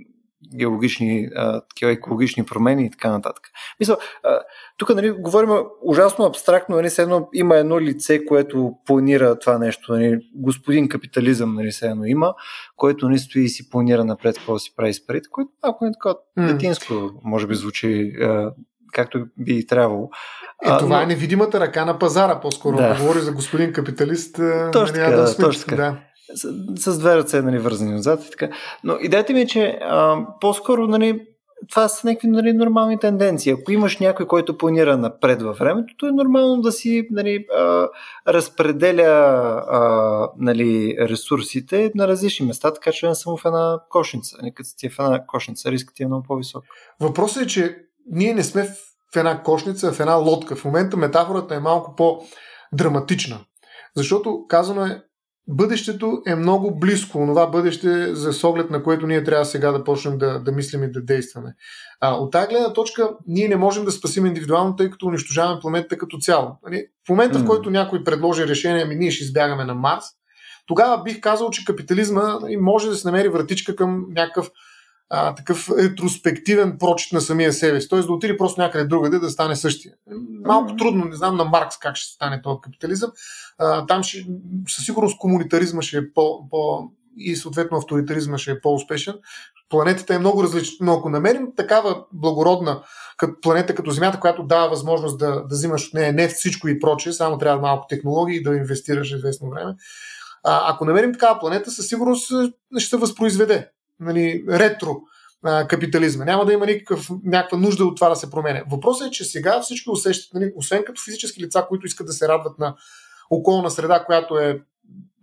геологични, а, такива екологични промени и така нататък. Мисля, а, тук нали, говорим ужасно абстрактно, нали, едно има едно лице, което планира това нещо, нали, господин капитализъм, нали, едно има, който нали, стои и си планира напред какво си прави с парите, което ако е така mm. детинско, може би звучи а, както би трябвало.
Е, това но... е невидимата ръка на пазара, по-скоро. Да. Говори за господин капиталист.
Точно нали, така, да, точно така. Да с, с две ръце нали, вързани отзад и така. Но идеята ми е, че а, по-скоро нали, това са някакви нали, нормални тенденции. Ако имаш някой, който планира напред във времето, то е нормално да си нали, а, разпределя а, нали, ресурсите на различни места, така че не само в една кошница. Нали, като си е в една кошница, рискът ти е много по-висок.
Въпросът е, че ние не сме в една кошница, в една лодка. В момента метафората е малко по-драматична. Защото казано е, бъдещето е много близко, това бъдеще, за с оглед на което ние трябва сега да почнем да, да мислим и да действаме. А, от тази гледна точка, ние не можем да спасим индивидуално, тъй като унищожаваме планетата като цяло. Нали, в момента, mm. в който някой предложи решение, ами ние ще избягаме на Марс, тогава бих казал, че капитализма може да се намери вратичка към някакъв а, такъв ретроспективен прочит на самия себе си. Т.е. да отиде просто някъде другаде да стане същия. Малко трудно, не знам на Маркс как ще стане този капитализъм. Там ще, със сигурност комунитаризма ще е по, по и съответно авторитаризма ще е по-успешен. Планетата е много различна, но ако намерим такава благородна планета като Земята, която дава възможност да, да взимаш от нея не всичко и прочее, само трябва малко технологии да инвестираш известно време. А, ако намерим такава планета, със сигурност ще се възпроизведе нали, ретро а, капитализма. Няма да има никакъв, някаква нужда от това да се променя. Въпросът е, че сега всички усещат, нали, освен като физически лица, които искат да се радват на околна среда, която е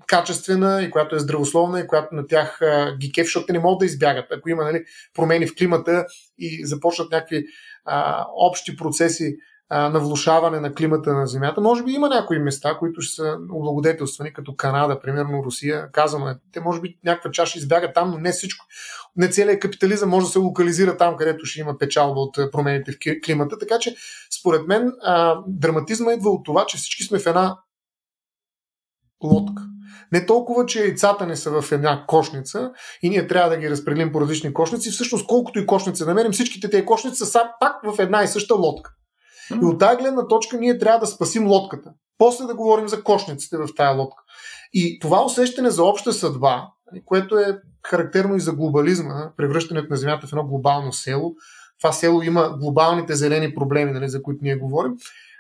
качествена и която е здравословна и която на тях а, ги кеф, защото те не могат да избягат. Ако има нали, промени в климата и започнат някакви а, общи процеси на влушаване на климата на Земята. Може би има някои места, които ще са облагодетелствани, като Канада, примерно Русия. Казано е, те може би някаква ще избягат там, но не всичко. Не целият капитализъм може да се локализира там, където ще има печалба от промените в климата. Така че, според мен, драматизма идва от това, че всички сме в една лодка. Не толкова, че яйцата не са в една кошница и ние трябва да ги разпределим по различни кошници. Всъщност, колкото и кошници намерим, всичките тези кошници са пак в една и съща лодка. И от тази гледна точка ние трябва да спасим лодката. После да говорим за кошниците в тая лодка. И това усещане за обща съдба, което е характерно и за глобализма, превръщането на Земята в едно глобално село, това село има глобалните зелени проблеми, нали, за които ние говорим,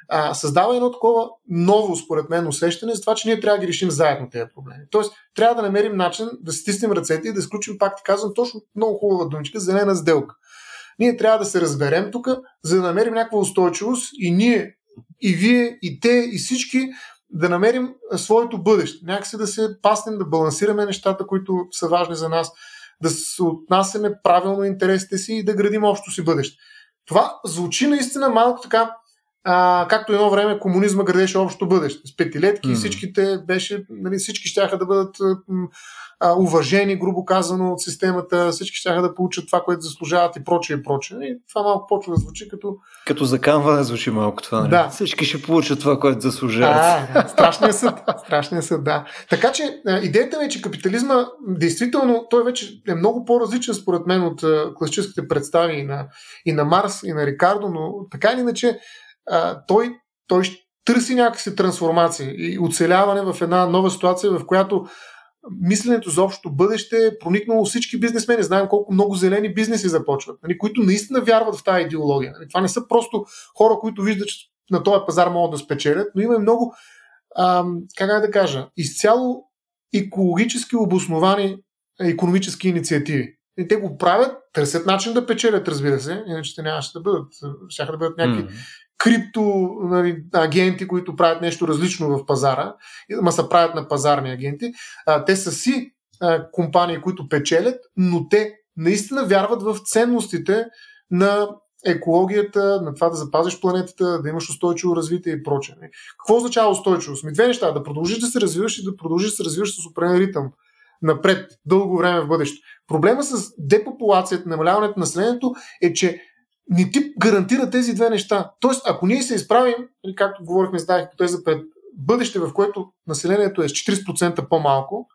а, създава едно такова ново, според мен, усещане за това, че ние трябва да ги решим заедно тези проблеми. Тоест, трябва да намерим начин да стиснем ръцете и да изключим, пак ти казвам, точно много хубава думичка, зелена сделка. Ние трябва да се разберем тук, за да намерим някаква устойчивост и ние, и вие, и те, и всички да намерим своето бъдеще. Някакси да се паснем, да балансираме нещата, които са важни за нас, да се отнасяме правилно интересите си и да градим общо си бъдеще. Това звучи наистина малко така а, както едно време комунизма градеше общо бъдеще. С петилетки mm. всичките беше, нали, всички ще да бъдат а, уважени, грубо казано, от системата, всички ще да получат това, което заслужават и прочее и прочее. И това малко почва да звучи като...
Като заканване звучи малко това. Нали?
Да.
Всички ще получат това, което заслужават.
А, страшния съд. Страшния съд, да. Така че идеята ми е, че капитализма действително, той вече е много по-различен според мен от класическите представи и на, и на Марс, и на Рикардо, но така или иначе той, той ще търси някакси трансформация и оцеляване в една нова ситуация, в която мисленето за общо бъдеще е проникнало всички бизнесмени. Знаем колко много зелени бизнеси започват, нали, които наистина вярват в тази идеология. Нали. Това не са просто хора, които виждат, че на този пазар могат да спечелят, но има и много, ам, как да кажа, изцяло екологически обосновани економически инициативи. И те го правят, търсят начин да печелят, разбира се, иначе те нямаше да бъдат, ще да бъдат някакви mm крипто нали, агенти, които правят нещо различно в пазара, ма се правят на пазарни агенти. А, те са си а, компании, които печелят, но те наистина вярват в ценностите на екологията, на това да запазиш планетата, да имаш устойчиво развитие и прочее. Какво означава устойчивост? Ми две неща. Да продължиш да се развиваш и да продължиш да се развиваш с определен ритъм напред, дълго време в бъдеще. Проблема с депопулацията, намаляването на населението е, че не ти гарантира тези две неща. Тоест, ако ние се изправим, нали, както говорихме с тази хипотеза пред бъдеще, в което населението е с 40% по-малко,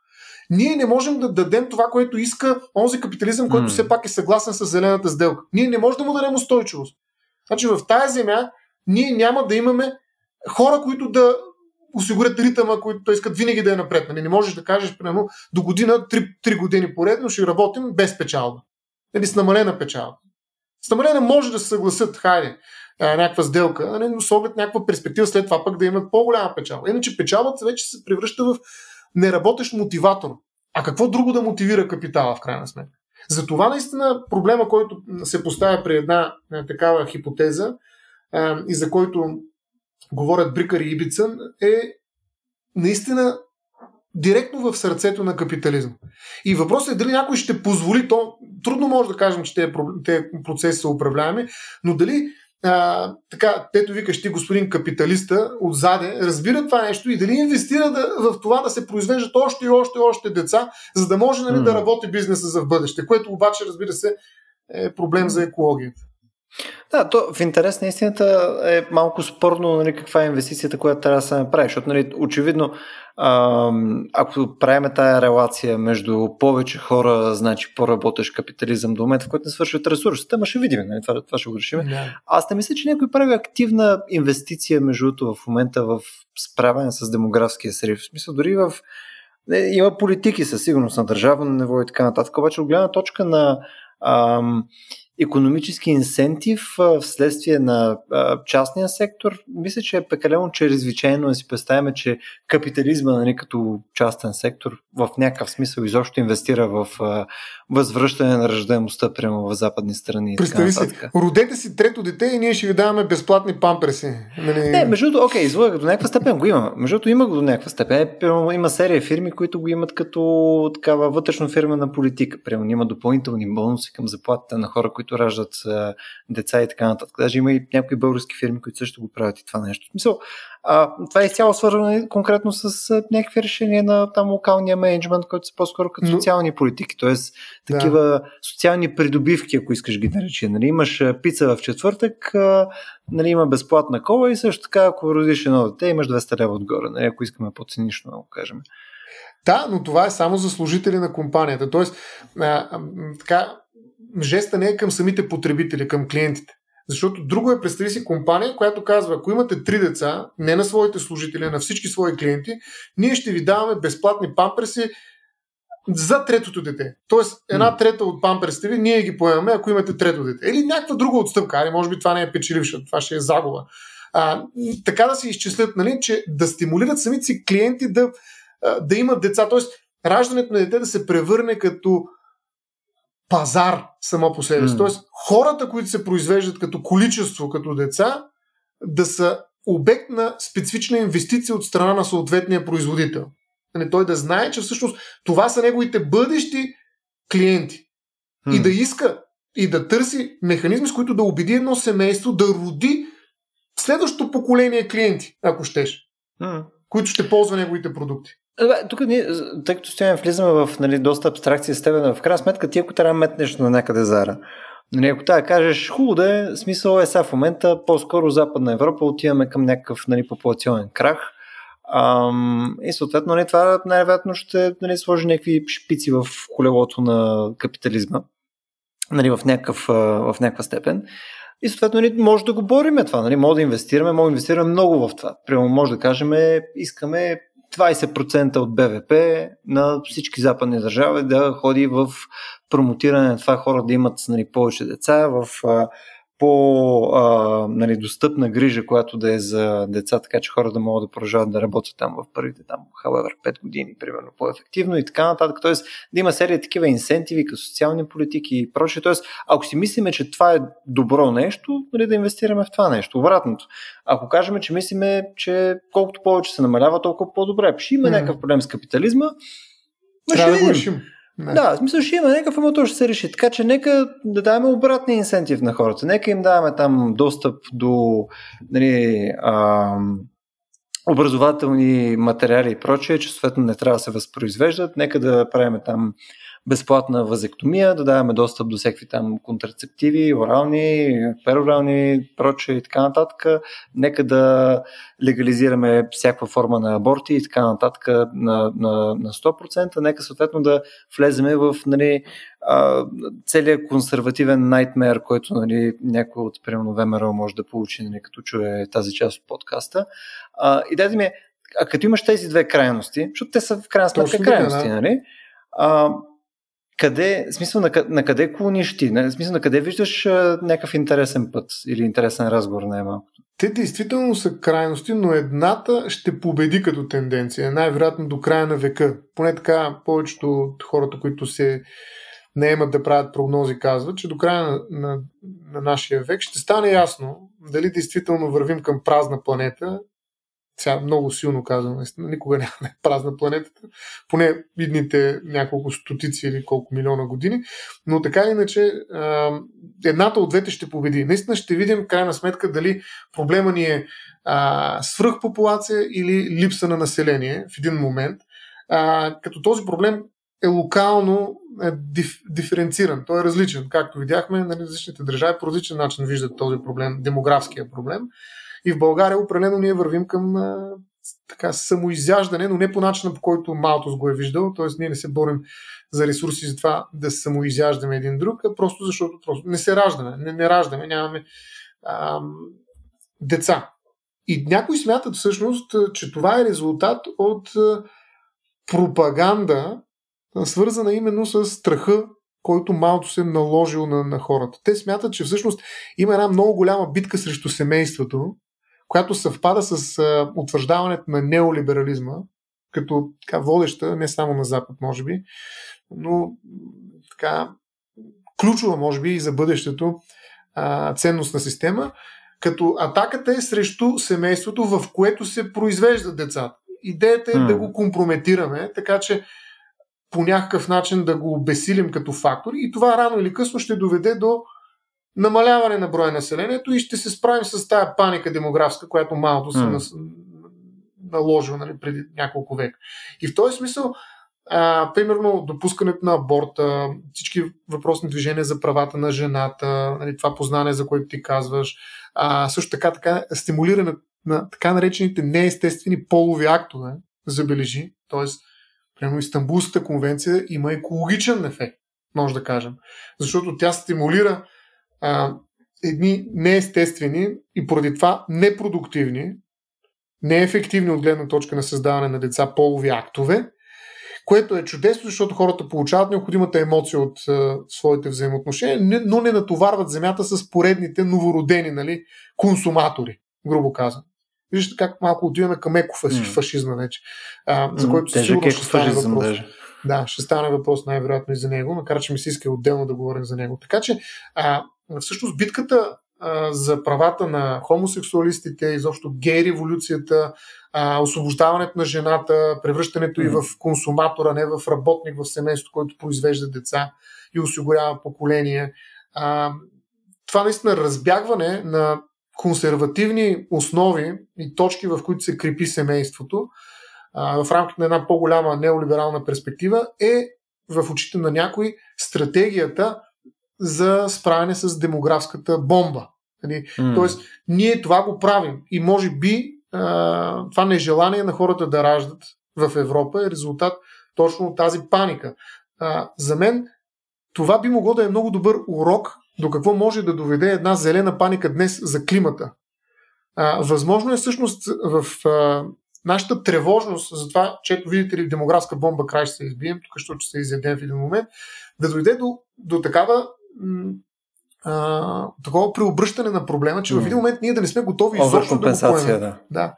ние не можем да дадем това, което иска онзи капитализъм, който mm. все пак е съгласен с зелената сделка. Ние не можем да му дадем устойчивост. Значи в тази земя ние няма да имаме хора, които да осигурят ритъма, които той искат винаги да е напред. Нали, не можеш да кажеш, примерно, до година, 3, 3 години поредно ще работим без печалба. Или нали, с намалена печалба. С намаление може да се съгласят, хайде, някаква сделка, нали, но с оглед някаква перспектива след това пък да имат по-голяма печалба. Иначе печалбата вече се превръща в неработещ мотиватор. А какво друго да мотивира капитала в крайна сметка? Затова наистина проблема, който се поставя при една такава хипотеза и за който говорят Брикър и Ибицън, е наистина директно в сърцето на капитализма. И въпросът е дали някой ще позволи то. Трудно може да кажем, че тези процеси са управляеми, но дали а, така, тето викаш ти, господин капиталиста, отзаде, разбира това нещо и дали инвестира да, в това да се произвеждат още и още и още деца, за да може нали, mm. да работи бизнеса за в бъдеще, което обаче, разбира се, е проблем за екологията.
Да, то в интерес на истината е малко спорно нали, каква е инвестицията, която трябва да се направи, защото нали, очевидно ако правиме тая релация между повече хора, значи по-работещ капитализъм до момента, в който не свършват ресурсите, ма ще видим, нали, това, това ще го решим. Yeah. Аз не мисля, че някой прави активна инвестиция между в момента в справяне с демографския срив. В смисъл, дори в има политики със сигурност на държавно ниво и така нататък, обаче от гледна точка на ам, економически инсентив вследствие на частния сектор, мисля, че е пекалено чрезвичайно да си представяме, че капитализма нали, като частен сектор в някакъв смисъл изобщо инвестира в възвръщане на ръждаемостта прямо в западни страни.
Представи си, родете си трето дете и ние ще ви даваме безплатни памперси.
Нали... Не, между другото, окей, излъга до някаква степен го има. Между другото, има го до някаква степен. Е, има серия фирми, които го имат като такава вътрешно фирмена политика. Примерно има допълнителни бонуси към заплатите на хора, които раждат деца и така нататък. Даже има и някои български фирми, които също го правят и това нещо. Смисъл, а, това е изцяло свързано конкретно с а, някакви решения на там локалния менеджмент, който са по-скоро като социални политики, т.е. такива да. социални придобивки, ако искаш ги наречи. Нали, имаш пица в четвъртък, а, нали, има безплатна кола и също така, ако родиш едно дете, имаш 200 лева отгоре, нали, ако искаме по-цинично да го кажем.
Да, но това е само за служители на компанията. Тоест, а, а, така, жеста не е към самите потребители, към клиентите. Защото друго е, представи си компания, която казва, ако имате три деца, не на своите служители, а на всички свои клиенти, ние ще ви даваме безплатни памперси за третото дете. Тоест, една трета от памперсите ви, ние ги поемаме, ако имате трето дете. Или някаква друга отстъпка. Али, може би това не е печеливша, това ще е загуба. А, така да се изчислят, нали, че да стимулират самите си клиенти да, да имат деца. Тоест, раждането на дете да се превърне като пазар само по себе си. Mm. Тоест, хората, които се произвеждат като количество, като деца, да са обект на специфична инвестиция от страна на съответния производител. Не, той да знае, че всъщност това са неговите бъдещи клиенти. Mm. И да иска и да търси механизми, с които да убеди едно семейство да роди следващото поколение клиенти, ако щеш, mm. които ще ползва неговите продукти.
Тук ние, тъй като стояме, влизаме в нали, доста абстракция с теб, в крайна сметка ти ако трябва да метнеш на някъде зара, нали, ако трябва да кажеш, хубаво да е, смисъл е сега в момента, по-скоро Западна Европа отиваме към някакъв нали, популационен крах, Ам, и съответно нали, това най-вероятно ще нали, сложи някакви шпици в колелото на капитализма нали, в, някакъв, в някаква степен. И съответно нали, може да го бориме това. Нали, може да инвестираме, може да инвестираме много в това. Примерно може да кажем, искаме 20% от БВП на всички западни държави да ходи в промотиране на това хора да имат нали, повече деца, в по-достъпна нали, грижа, която да е за деца, така че хора да могат да продължават да работят там в първите, там, however, 5 години, примерно, по-ефективно и така нататък. Тоест, да има серия такива инсентиви, като социални политики и прочее. Тоест, ако си мислиме, че това е добро нещо, нали, да инвестираме в това нещо. Обратното. Ако кажем, че мислиме, че колкото повече се намалява, толкова по-добре. Ще има mm. някакъв проблем с капитализма,
Трябва да го решим.
Да, в смисъл ще има някакъв, то ще се реши. Така че нека да даваме обратния инсентив на хората. Нека им даваме там достъп до нали, а, образователни материали и прочее, че съответно не трябва да се възпроизвеждат. Нека да правим там безплатна вазектомия, да даваме достъп до всеки там контрацептиви, орални, перорални, проче и така нататък. Нека да легализираме всяка форма на аборти и така нататък на, на, на 100%. Нека съответно да влеземе в нали, целият консервативен найтмер, който нали, някой от примерно ВМРО може да получи, нали, като чуе тази част от подкаста. А, идеята ми е, а като имаш тези две крайности, защото те са в крайна сметка крайности, да. нали? А, къде, смисъл на, на къде клониш ти? В смисъл на къде виждаш а, някакъв интересен път или интересен разговор най-малкото?
Те действително са крайности, но едната ще победи като тенденция, най-вероятно до края на века. Поне така повечето от хората, които се наемат да правят прогнози, казват, че до края на, на, на нашия век ще стане ясно дали действително вървим към празна планета сега много силно казвам, никога няма е празна планетата, поне видните няколко стотици или колко милиона години, но така или иначе едната от двете ще победи. Наистина ще видим крайна сметка дали проблема ни е свръхпопулация или липса на население в един момент, като този проблем е локално е диф, диференциран, той е различен. Както видяхме, на различните държави по различен начин виждат този проблем, демографския проблем. И в България определено ние вървим към а, така самоизяждане, но не по начина по който Малтос го е виждал, т.е. ние не се борим за ресурси за това да самоизяждаме един друг, а просто защото просто не се раждаме, не, не раждаме, нямаме а, деца. И някои смятат всъщност, че това е резултат от пропаганда, свързана именно с страха, който малко се е наложил на, на хората. Те смятат, че всъщност има една много голяма битка срещу семейството, която съвпада с а, утвърждаването на неолиберализма, като така водеща, не само на Запад, може би, но така ключова, може би, и за бъдещето а, ценностна система, като атаката е срещу семейството, в което се произвеждат децата. Идеята е hmm. да го компрометираме, така че по някакъв начин да го обесилим като фактор и това рано или късно ще доведе до намаляване на броя населението и ще се справим с тази паника демографска, която малко се mm. наложил нали, преди няколко века. И в този смисъл, а, примерно, допускането на аборта, всички въпросни движения за правата на жената, нали, това познание, за което ти казваш, а, също така, така стимулиране на така наречените неестествени полови актове, забележи, т.е. Примерно Истанбулската конвенция има екологичен ефект, може да кажем. Защото тя стимулира а, едни неестествени и поради това непродуктивни, неефективни от гледна точка на създаване на деца полови актове, което е чудесно, защото хората получават необходимата емоция от а, своите взаимоотношения, но не натоварват земята с поредните новородени нали, консуматори, грубо казано. Виждате как малко отиваме към екофашизма вече, а, за който
сигурно ще стане въпрос. Даже.
Да, ще стане въпрос най-вероятно и за него, макар че ми се иска отделно да говорим за него. Така че, а, всъщност битката а, за правата на хомосексуалистите, изобщо гей революцията, а, освобождаването на жената, превръщането mm-hmm. и в консуматора, не в работник в семейство, който произвежда деца и осигурява поколение. А, това наистина разбягване на консервативни основи и точки, в които се крепи семейството, а, в рамките на една по-голяма неолиберална перспектива, е в очите на някой стратегията за справяне с демографската бомба. Mm. Тоест, ние това го правим и може би а, това нежелание на хората да раждат в Европа е резултат точно от тази паника. А, за мен това би могло да е много добър урок до какво може да доведе една зелена паника днес за климата. А, възможно е всъщност в а, нашата тревожност за това, че видите ли демографска бомба край ще се избием, тук ще се изядем в един момент, да дойде до, до такава а, такова преобръщане на проблема, че mm. в един момент ние да не сме готови изобщо да го поемем. Да. да.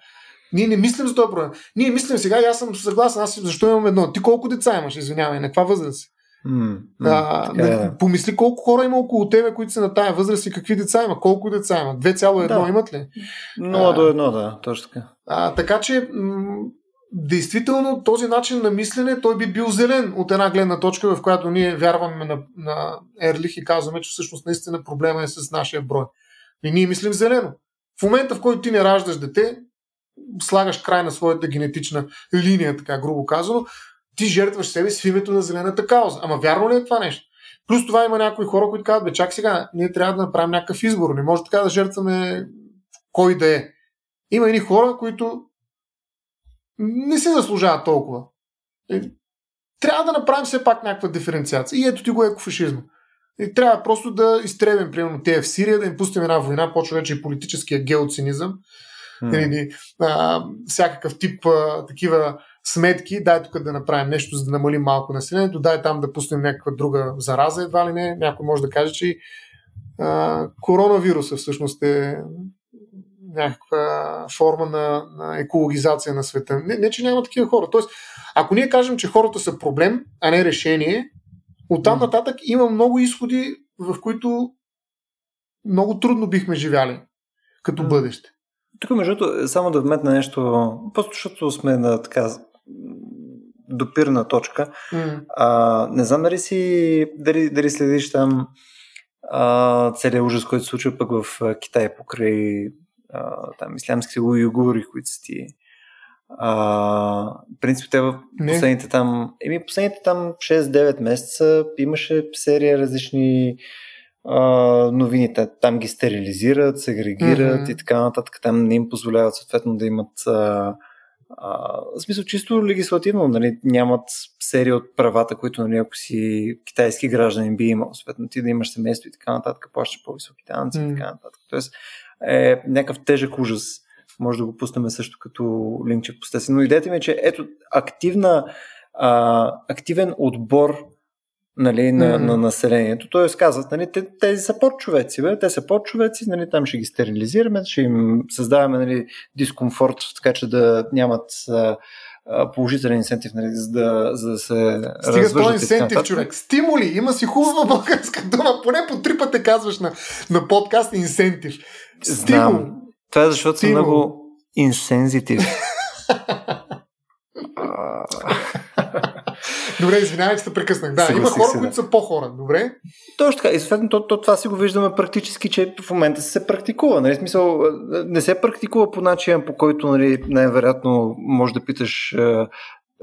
Ние не мислим за този проблем. Ние мислим сега, аз съм съгласен, аз защо имам едно. Ти колко деца имаш, извинявай, на каква възраст? Mm, а, да, да. Помисли колко хора има около тебе, които са на тая възраст и какви деца има. Колко деца има? 2,1 да. имат ли?
0 до 1, да, точно така.
А, така че, м- действително този начин на мислене, той би бил зелен от една гледна точка, в която ние вярваме на, на Ерлих и казваме, че всъщност наистина проблема е с нашия брой. И ние мислим зелено. В момента, в който ти не раждаш дете, слагаш край на своята генетична линия, така грубо казано, ти жертваш себе в името на зелената кауза. Ама вярно ли е това нещо? Плюс това има някои хора, които казват, бе, чак сега, ние трябва да направим някакъв избор. Не може така да жертваме кой да е. Има едни хора, които не се заслужава толкова. Е, трябва да направим все пак някаква диференциация. И ето ти го екофашизма. И трябва просто да изтребим, примерно, те в Сирия, да им пустим една война, почва вече и политическия геоцинизъм, mm. или а, всякакъв тип а, такива сметки, дай тук да направим нещо, за да намалим малко населението, дай там да пуснем някаква друга зараза, едва ли не. Някой може да каже, че а, коронавируса всъщност е някаква форма на, на екологизация на света. Не, не, че няма такива хора. Тоест, ако ние кажем, че хората са проблем, а не решение, оттам нататък има много изходи, в които много трудно бихме живяли като бъдеще.
Тук, между другото, само да вметна нещо, просто защото сме на така допирна точка. Mm. А, не знам дали си, дали, дали следиш там а, целият ужас, който се случва пък в Китай покрай а, там ислямските уйгури, които са ти а, принцип, те в последните там, еми последните там 6-9 месеца имаше серия различни а, новини. Там ги стерилизират, сегрегират mm-hmm. и така нататък. Там не им позволяват съответно да имат а, а, в смисъл чисто легислативно, нали, нямат серия от правата, които нали, ако си китайски гражданин би имал, съответно ти да имаш семейство и така нататък, плащаш по-високи данъци mm. и така нататък. Тоест е някакъв тежък ужас. Може да го пуснем също като линкче по Но идеята ми е, че ето активна, а, активен отбор нали, на, mm. на населението. Тоест казват, нали, те, тези са подчовеци, бе, те са подчовеци, нали, там ще ги стерилизираме, ще им създаваме нали, дискомфорт, така че да нямат а, положителен инсентив, нали, за, да, за да се
Стига този инсентив, човек. Стимули. Има си хубава българска дума. Поне по три пъти казваш на, на подкаст инсентив.
Знам. Това е защото съм много инсензитив.
Добре, извинявай, че те прекъснах. Да, има хора, да. които са по-хора. Добре.
Точно така. И съответно, то, то, това си го виждаме практически, че в момента се практикува. Нали? Смисъл, не се практикува по начин, по който нали, най-вероятно може да питаш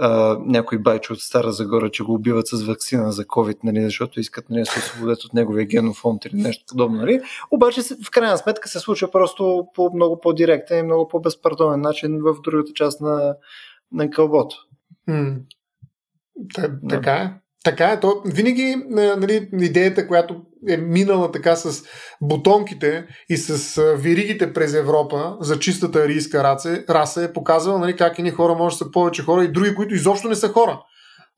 а, някой байчо от Стара Загора, че го убиват с вакцина за COVID, нали, защото искат нали, да се освободят от неговия генофонд или нещо подобно. Нали. Обаче в крайна сметка се случва просто по много по-директен и много по-безпардонен начин в другата част на, на кълбото.
Така е. Така е. То, винаги нали, идеята, която е минала така с бутонките и с виригите през Европа за чистата арийска раса, раса е показвала нали, как едни хора може да са повече хора и други, които изобщо не са хора.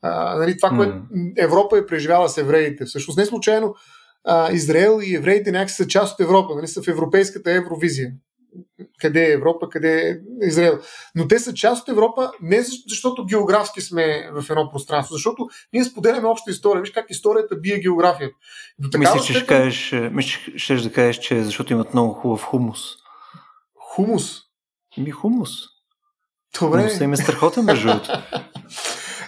А, нали, това, mm. което Европа е преживяла с евреите. Всъщност не случайно а, Израел и евреите някакси са част от Европа, нали, са в европейската евровизия. Къде е Европа, къде е Израел. Но те са част от Европа не защото географски сме в едно пространство, защото ние споделяме обща история. Виж как историята бие географията.
До мисля, че ще, кажеш, мисля, ще да кажеш, че защото имат много хубав хумус.
Хумус?
Ми хумус.
Добре.
Хумусът им е страхотен, между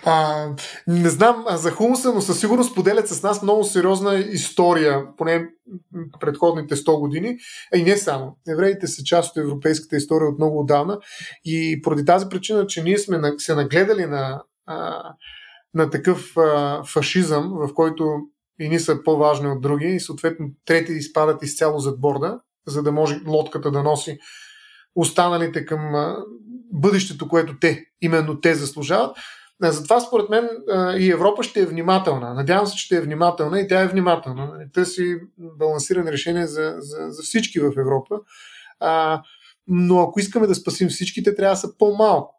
А, не знам за хумуса, но със сигурност поделят с нас много сериозна история, поне предходните 100 години. А и не само. Евреите са част от европейската история от много отдавна и поради тази причина, че ние сме се нагледали на, на такъв фашизъм, в който и ни са по-важни от други и съответно трети изпадат изцяло зад борда, за да може лодката да носи останалите към бъдещето, което те, именно те заслужават. Затова според мен и Европа ще е внимателна. Надявам се, че ще е внимателна и тя е внимателна. Търси балансирани решения за, за, за всички в Европа. Но ако искаме да спасим всичките, трябва да са по-малко.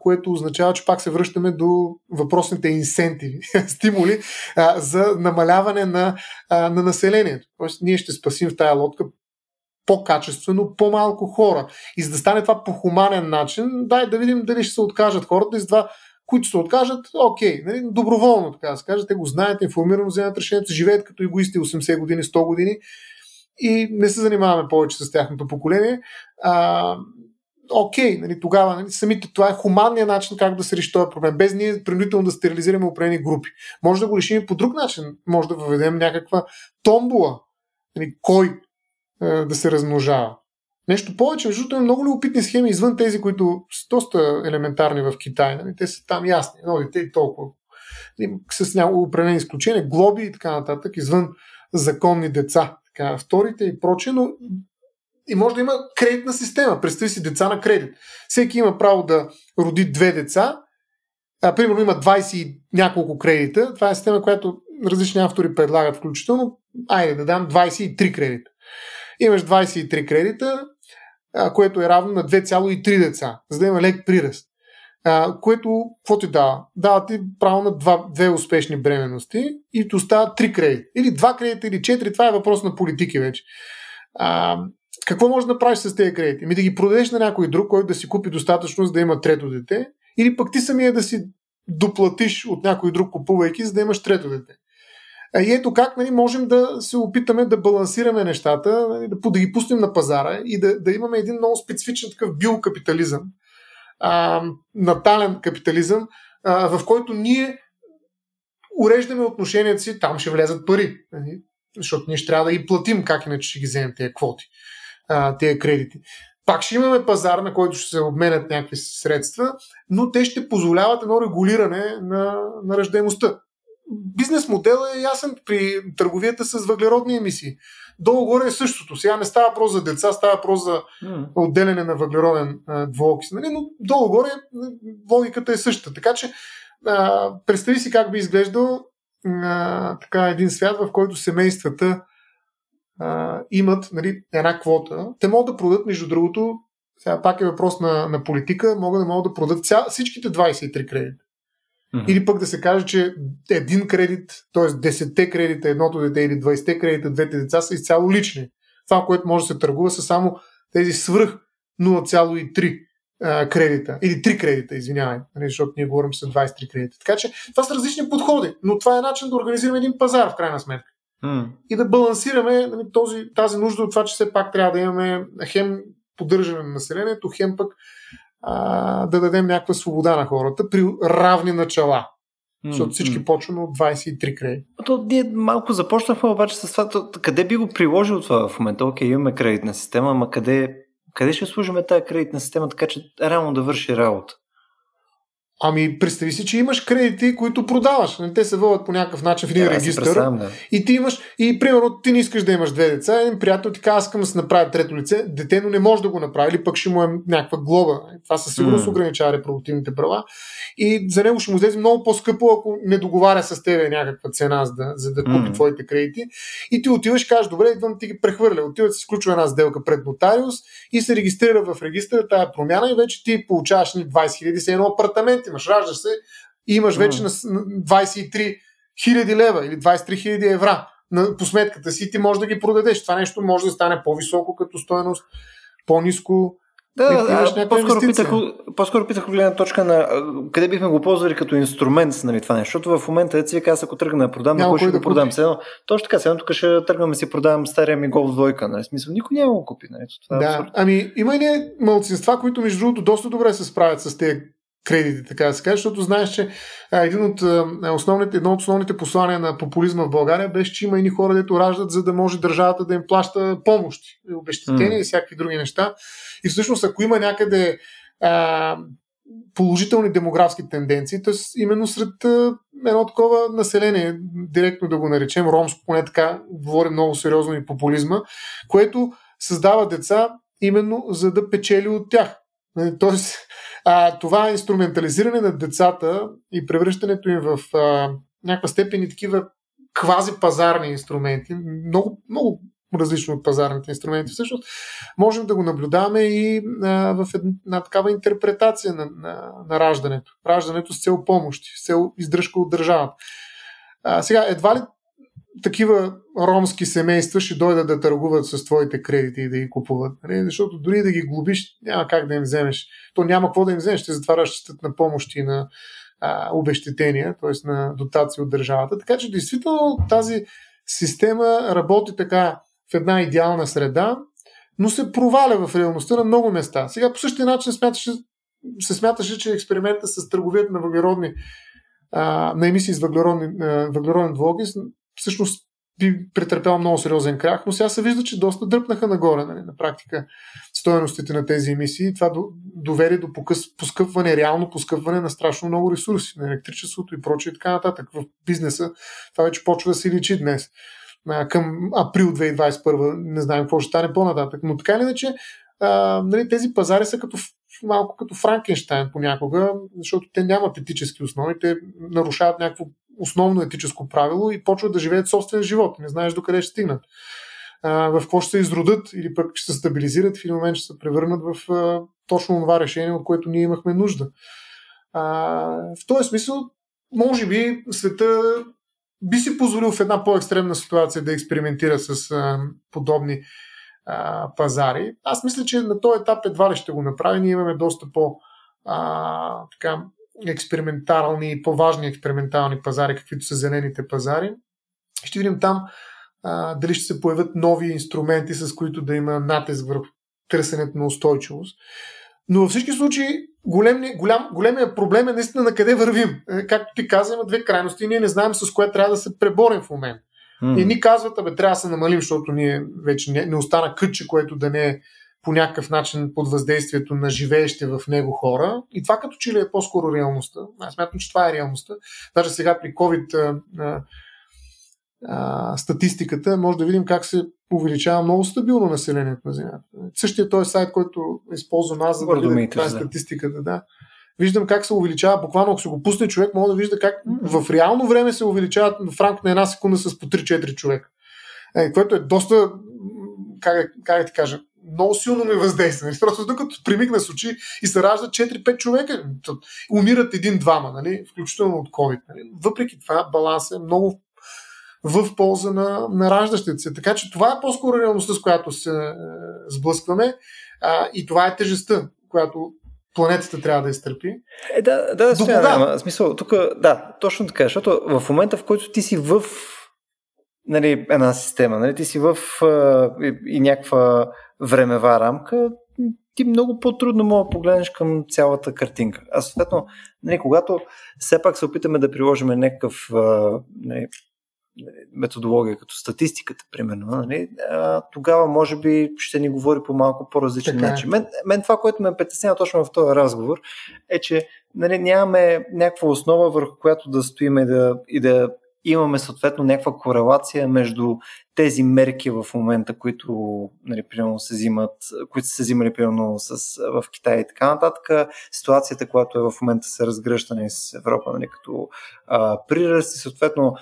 Което означава, че пак се връщаме до въпросните инсентиви, стимули за намаляване на, на населението. Тоест, ние ще спасим в тая лодка по-качествено, по-малко хора. И за да стане това по хуманен начин, дай да видим дали ще се откажат хората и с това които се откажат, окей, нали, доброволно, така да се каже, те го знаят, информирано вземат решението, живеят като егоисти 80 години, 100 години и не се занимаваме повече с тяхното поколение. А, окей, нали, тогава нали, самите, това е хуманният начин как да се реши този проблем, без ние принудително да стерилизираме определени групи. Може да го решим и по друг начин, може да въведем някаква томбула, нали, кой е, да се размножава. Нещо повече, защото има много любопитни схеми извън тези, които са доста елементарни в Китай. Нали? Те са там ясни. Едно дете и толкова. С няколко определени изключения, глоби и така нататък, извън законни деца. Така, вторите и прочее, но и може да има кредитна система. Представи си деца на кредит. Всеки има право да роди две деца. А, примерно има 20 и няколко кредита. Това е система, която различни автори предлагат включително. Айде да дам 23 кредита. Имаш 23 кредита, което е равно на 2,3 деца, за да има лек приръст. А, което, какво ти дава? Дава ти право на два, две успешни бременности и ти остава три кредита. Или два кредита, или четири. Това е въпрос на политики вече. А, какво можеш да направиш с тези кредити? Ми да ги продадеш на някой друг, който да си купи достатъчно, за да има трето дете, или пък ти самия да си доплатиш от някой друг купувайки, за да имаш трето дете. И ето как нали, можем да се опитаме да балансираме нещата, нали, да, ги пустим на пазара и да, да имаме един много специфичен такъв биокапитализъм, а, натален капитализъм, а, в който ние уреждаме отношенията си, там ще влезат пари. Нали, защото ние ще трябва да ги платим, как иначе ще ги вземем тези квоти, а, тези кредити. Пак ще имаме пазар, на който ще се обменят някакви средства, но те ще позволяват едно регулиране на, на ръждаемостта бизнес модел е ясен при търговията с въглеродни емисии. Долу-горе е същото. Сега не става въпрос за деца, става въпрос за отделяне на въглероден двуокис. Нали? Но долу-горе логиката е същата. Така че а, представи си как би изглеждал а, така един свят, в който семействата а, имат нали, една квота. Те могат да продадат, между другото, сега пак е въпрос на, на политика, могат да могат да продадат ця, всичките 23 кредита. Mm-hmm. Или пък да се каже, че един кредит, т.е. 10 кредита едното дете или 20 кредита двете деца са изцяло лични. Това, което може да се търгува, са само тези свръх 0,3 а, кредита. Или 3 кредита, извинявай, нали, защото ние говорим с 23 кредита. Така че това са различни подходи, но това е начин да организираме един пазар, в крайна сметка. Mm. И да балансираме нали, този, тази нужда от това, че все пак трябва да имаме хем поддържане на населението, хем пък а, да дадем някаква свобода на хората при равни начала. Защото всички почваме от 23 кредит.
То ние малко започнахме обаче с това, то, къде би го приложил това в момента? Окей, имаме кредитна система, ама къде, къде ще служиме тази кредитна система, така че реално да върши работа?
Ами, представи си, че имаш кредити, които продаваш. Те се водят по някакъв начин в един да, регистър. Да. И ти имаш, и примерно, ти не искаш да имаш две деца, един приятел ти казва, аз искам да се направя трето лице, дете, но не може да го направи, или пък ще му е някаква глоба. Това със сигурност mm. ограничава репродуктивните права. И за него ще му излезе много по-скъпо, ако не договаря с тебе някаква цена, за да, за да купи mm. твоите кредити. И ти отиваш, кажеш, добре, идвам ти ги прехвърля. Отива се сключва една сделка пред нотариус и се регистрира в регистъра тая промяна и вече ти получаваш 20 000 за апартаменти имаш, раждаш се и имаш вече на 23 хиляди лева или 23 хиляди евра на, по сметката си, ти можеш да ги продадеш. Това нещо може да стане по-високо като стоеност по-низко
да, да по-скоро, питах, по-скоро питах гледна точка на къде бихме го ползвали като инструмент нали, това нещо, защото в момента, деца вика, аз ако тръгна да продам, кой ще да го продам? Седно, точно така, сега тук ще тръгвам да си продавам стария ми гол двойка. Нали? Смисъл, никой няма го купи. Нали?
Това е да, абсурд. ами има и малцинства, които между другото доста добре се справят с тези кредити, така да се каже, защото знаеш, че един от основните, едно от основните послания на популизма в България беше, че има и хора, дето раждат, за да може държавата да им плаща помощи, обещетения mm. и всякакви други неща. И всъщност, ако има някъде а, положителни демографски тенденции, т.е. именно сред а, едно такова население, директно да го наречем, ромско, поне така, говорим много сериозно и популизма, което създава деца именно за да печели от тях. Нали, тоест, а, това инструментализиране на децата и превръщането им в а, някаква степен и такива квази пазарни инструменти, много, много различно от пазарните инструменти, всъщност можем да го наблюдаваме и а, в една такава интерпретация на, на, на раждането. Раждането с цел помощи, с цел издръжка от държавата. А, сега, едва ли такива ромски семейства ще дойдат да търгуват с твоите кредити и да ги купуват. Нали? Защото дори да ги глобиш, няма как да им вземеш. То няма какво да им вземеш, ще затова разчитат на помощи и на а, обещетения, т.е. на дотации от държавата. Така че, действително, тази система работи така в една идеална среда, но се проваля в реалността на много места. Сега по същия начин смяташе, се смяташе, че експеримента с търговията на въглеродни а, на емисии с въглеродни, въглероден двуокис всъщност би претърпял много сериозен крах, но сега се вижда, че доста дръпнаха нагоре нали, на практика стоеностите на тези емисии. Това доведе до поскъпване, реално поскъпване на страшно много ресурси, на електричеството и прочее и така нататък. В бизнеса това вече почва да се личи днес. Към април 2021 не знаем какво ще стане по-нататък. Но така или иначе, нали, тези пазари са като малко като Франкенштайн понякога, защото те нямат етически основи, те нарушават някакво основно етическо правило и почват да живеят собствен живот. Не знаеш докъде ще стигнат. в какво ще се изродат или пък ще се стабилизират в един момент ще се превърнат в точно това решение, от което ние имахме нужда. в този смисъл, може би света би си позволил в една по-екстремна ситуация да експериментира с подобни пазари. Аз мисля, че на този етап едва ли ще го направи. Ние имаме доста по а, така, експериментални по-важни експериментални пазари, каквито са зелените пазари. Ще видим там а, дали ще се появят нови инструменти, с които да има натиск върху търсенето на устойчивост. Но във всички случаи голем, голям, големия проблем е наистина на къде вървим. Е, както ти каза, има две крайности и ние не знаем с кое трябва да се преборим в момента. Mm. И ни казват, абе, трябва да се намалим, защото ние вече не, не остана кътче, което да не е по някакъв начин под въздействието на живеещи в него хора. И това като че ли е по-скоро реалността. Аз смятам, че това е реалността. Даже сега при COVID а, а, а, статистиката може да видим как се увеличава много стабилно населението на Земята. Същия този сайт, който използвам аз, за да видим това е статистиката. Да виждам как се увеличава, буквално ако се го пусне човек, мога да вижда как в реално време се увеличават в рамките на една секунда с по 3-4 човека. Е, което е доста, как, как да ти кажа, много силно ми въздейства. Нали? Просто докато примигна с очи и се раждат 4-5 човека, умират един-двама, нали? включително от COVID. Нали? Въпреки това, баланс е много в полза на, на раждащите се. Така че това е по-скоро реалността, с която се е, сблъскваме а, и това е тежестта, която планетата трябва да изтърпи.
Е, да, да, До кога? Ама, смисъл, тук, да, точно така, защото в момента, в който ти си в нали, една система, нали, ти си в а, и, и някаква времева рамка, ти много по-трудно мога да погледнеш към цялата картинка. А съответно, нали, когато все пак се опитаме да приложим някакъв нали, методология, като статистиката, примерно, нали, а, тогава може би ще ни говори по малко по-различен така е. начин. Мен, мен това, което ме притеснява точно в този разговор, е, че нали, нямаме някаква основа, върху която да стоим и да, и да имаме съответно някаква корелация между тези мерки в момента, които нали, примерно се взимат, които са се взимали примерно с, в Китай и така нататък, ситуацията, която е в момента се разгръща нали, с Европа нали, като а, приръст и съответно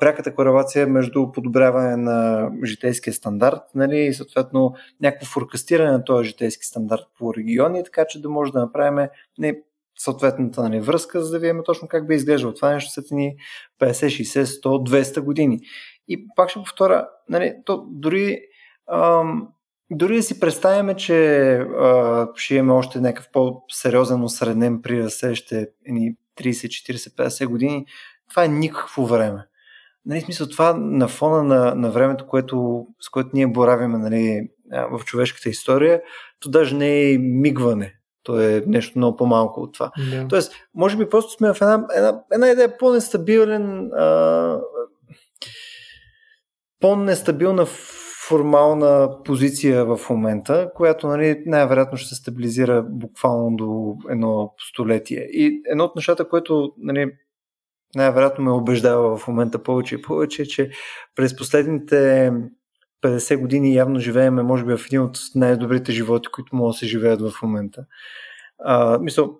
пряката корелация между подобряване на житейския стандарт нали, и съответно някакво форкастиране на този житейски стандарт по региони, така че да може да направим не, съответната нали, връзка, за да видим точно как би изглеждало това нещо след ни 50, 60, 100, 200 години. И пак ще повторя, нали, то дори ам, дори да си представяме, че а, ще имаме още някакъв по-сериозен осреднен прираст следващите 30, 40, 50 години, това е никакво време. Нали, смисъл, това на фона на, на времето, което, с което ние боравиме нали, в човешката история, то даже не е мигване. То е нещо много по-малко от това. Yeah. Тоест, може би просто сме в една, една, една идея по-нестабилен, а, по-нестабилна формална позиция в момента, която нали, най-вероятно ще се стабилизира буквално до едно столетие. И едно от нещата, което нали, най-вероятно ме убеждава в момента повече и повече, е, че през последните 50 години явно живеем, може би, в един от най-добрите животи, които могат да се живеят в момента. А, мисъл,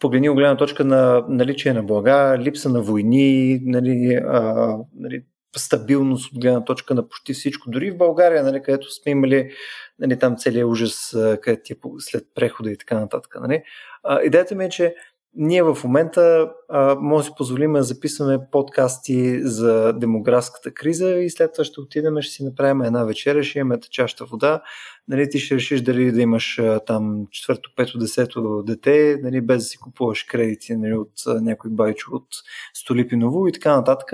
погледни от гледна точка на наличие на блага, липса на войни, нали, а, нали, стабилност от гледна точка на почти всичко. Дори в България, нали, където сме имали нали, там целият ужас, където е след прехода и така нататък. Нали. А, идеята ми е, че ние в момента а, може да си позволим да записваме подкасти за демографската криза и след това ще отидем, ще си направим една вечеря, ще имаме чаща вода, нали, ти ще решиш дали да имаш а, там четвърто, пето, десето дете, нали, без да си купуваш кредити нали, от а, някой байчо от Столипиново и така нататък.